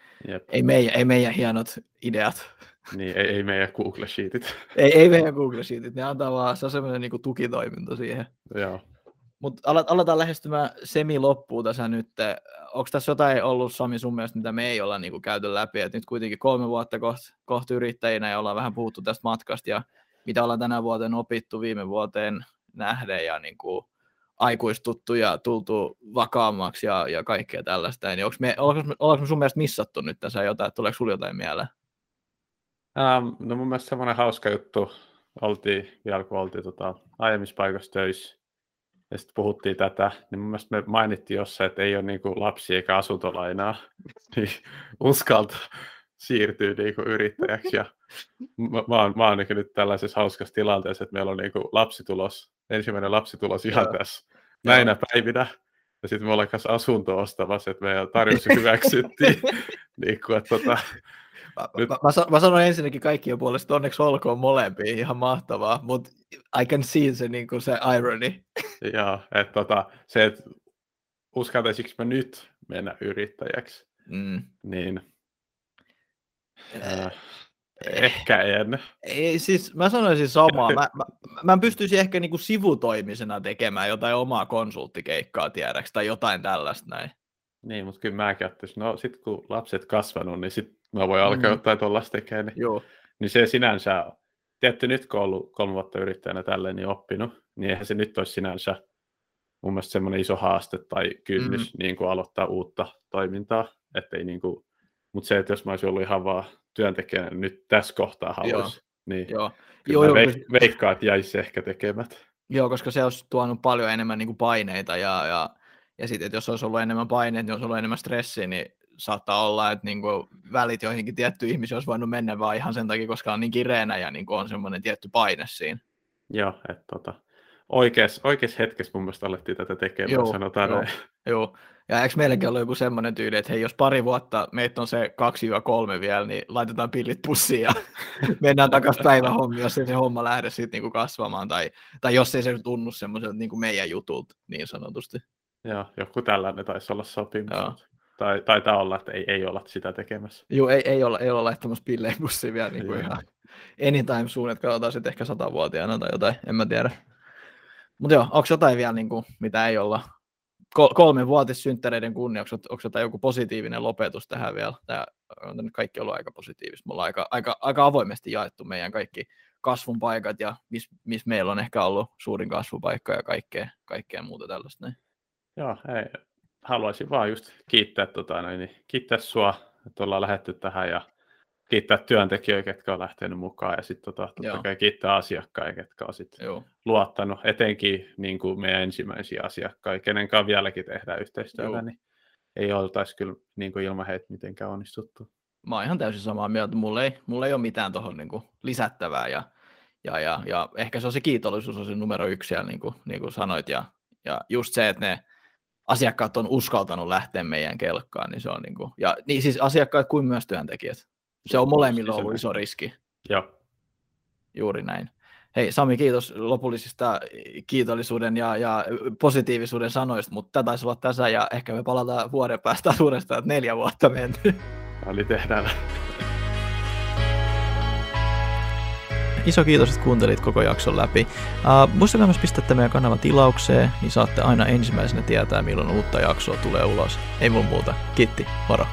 ei, meidän, ei meidän hienot ideat. Niin, ei, ei meidän Google Sheetit. Ei, ei meidän Google Sheetit, ne antaa vaan, se on semmoinen niin tukitoiminto siihen. Joo. Mutta aletaan lähestymään semi-loppuun tässä nyt. Onko tässä jotain ollut, Sami, sun mielestä, mitä me ei olla niinku käyty läpi? Et nyt kuitenkin kolme vuotta kohta koht yrittäjinä ja ollaan vähän puhuttu tästä matkasta ja mitä ollaan tänä vuoteen opittu viime vuoteen nähden ja niinku aikuistuttu ja tultu vakaammaksi ja, ja kaikkea tällaista. Niin onko me, ollaanko me sun mielestä missattu nyt tässä jotain, että tuleeko sinulla jotain mieleen? Um, no mun mielestä semmoinen hauska juttu oltiin vielä, kun oltiin tota, aiemmissa paikoissa töissä, ja sitten puhuttiin tätä, niin mun mielestä me mainittiin jossain, että ei ole niin kuin lapsi eikä asuntolainaa, niin uskalta siirtyy niin kuin yrittäjäksi. Ja mä, mä, oon, mä oon niin nyt tällaisessa hauskassa tilanteessa, että meillä on niin kuin lapsitulos, ensimmäinen lapsitulos ihan Joo. tässä näinä Joo. päivinä. Ja sitten me ollaan kanssa asunto ostamassa, että meidän tarjous hyväksyttiin. niin kuin, että, tota, Mä, Nyt... mä, mä, sanoin ensinnäkin kaikkien puolesta, onneksi olkoon molempiin, ihan mahtavaa, mutta I can see se, niin kuin se irony. Joo, että tota, se, että uskaltaisinko mä nyt mennä yrittäjäksi, mm. niin äh, ehkä en. Ei, siis mä sanoisin samaa. Mä, mä, mä pystyisin ehkä niinku sivutoimisena tekemään jotain omaa konsulttikeikkaa, tiedäks, tai jotain tällaista näin. Niin, mutta kyllä mäkin ajattelin, no sit kun lapset kasvanut, niin sit mä voin alkaa mm. jotain tuollaista tekemään. Niin, Joo. niin se sinänsä, tietty nyt kun on ollut kolme vuotta yrittäjänä tälleen niin oppinut, niin eihän se nyt olisi sinänsä mun mielestä semmoinen iso haaste tai kynnys mm. niin kuin aloittaa uutta toimintaa. Ettei niin kuin, mutta se, että jos mä olisin ollut ihan vaan työntekijänä nyt tässä kohtaa haluaisi, niin Joo. Joo, mä veik- veikkaan, että jäisi ehkä tekemät. Joo, koska se olisi tuonut paljon enemmän niin kuin paineita ja, ja ja sitten, että jos olisi ollut enemmän paineita, niin olisi ollut enemmän stressiä, niin saattaa olla, että niin kuin välit joihinkin tiettyihin ihmisiin olisi voinut mennä vaan ihan sen takia, koska on niin kireenä ja niin kuin on semmoinen tietty paine siinä. Joo, että tota, oikeassa, oikeassa hetkessä mun mielestä alettiin tätä tekemään, joo, sanotaan joo, joo. Ja eikö meilläkin ollut joku semmoinen tyyli, että hei, jos pari vuotta meitä on se 2-3 vielä, niin laitetaan pillit pussiin ja mennään takaisin päivähommiin, jos ei se homma lähde sitten niinku kasvamaan, tai, tai jos ei se tunnu semmoiselta niinku meidän jutulta niin sanotusti. Joo, joku tällainen taisi olla sopimus. Joo. Tai taitaa olla, että ei, ei olla sitä tekemässä. Joo, ei, ei, olla, ei olla laittamassa pilleen bussiin vielä niin kuin ihan anytime soon, että katsotaan sitten ehkä satavuotiaana tai jotain, en mä tiedä. Mutta joo, onko jotain vielä, niin kuin, mitä ei olla Kol- kolmen vuotissynttäreiden kunniaksi, onko jotain joku positiivinen lopetus tähän vielä? Tämä on nyt kaikki ollut aika positiivista. Me ollaan aika, aika, aika avoimesti jaettu meidän kaikki kasvun paikat ja missä mis meillä on ehkä ollut suurin kasvupaikka ja kaikkea, kaikkea muuta tällaista. Näin. Joo, ei, haluaisin vaan just kiittää, tota, noin, niin, kiittää sua, että ollaan lähetty tähän ja kiittää työntekijöitä, jotka on lähtenyt mukaan. Ja sitten tota, totta kai kiittää asiakkaita, jotka on sit luottanut, etenkin niin kuin meidän ensimmäisiä asiakkaita, kenen kanssa vieläkin tehdään yhteistyötä, Joo. niin ei oltaisi kyllä niin kuin ilman heitä mitenkään onnistuttu. Mä oon ihan täysin samaa mieltä, mulla ei, mulla ei ole mitään tuohon niin lisättävää ja, ja, ja, ja, ehkä se on se kiitollisuus on se numero yksi, ja niin kuin, niin kuin sanoit, ja, ja just se, että ne asiakkaat on uskaltanut lähteä meidän kelkkaan, niin se on niin kuin, ja niin siis asiakkaat kuin myös työntekijät. Se on molemmilla ollut iso riski. Joo. Juuri näin. Hei Sami, kiitos lopullisista kiitollisuuden ja, ja positiivisuuden sanoista, mutta tätä taisi olla tässä ja ehkä me palataan vuoden päästä uudestaan, että neljä vuotta menty. Eli tehdään. Iso kiitos, että kuuntelit koko jakson läpi. Uh, muistakaa myös pistää meidän kanavan tilaukseen, niin saatte aina ensimmäisenä tietää, milloin uutta jaksoa tulee ulos. Ei mun muuta. Kiitti, moro!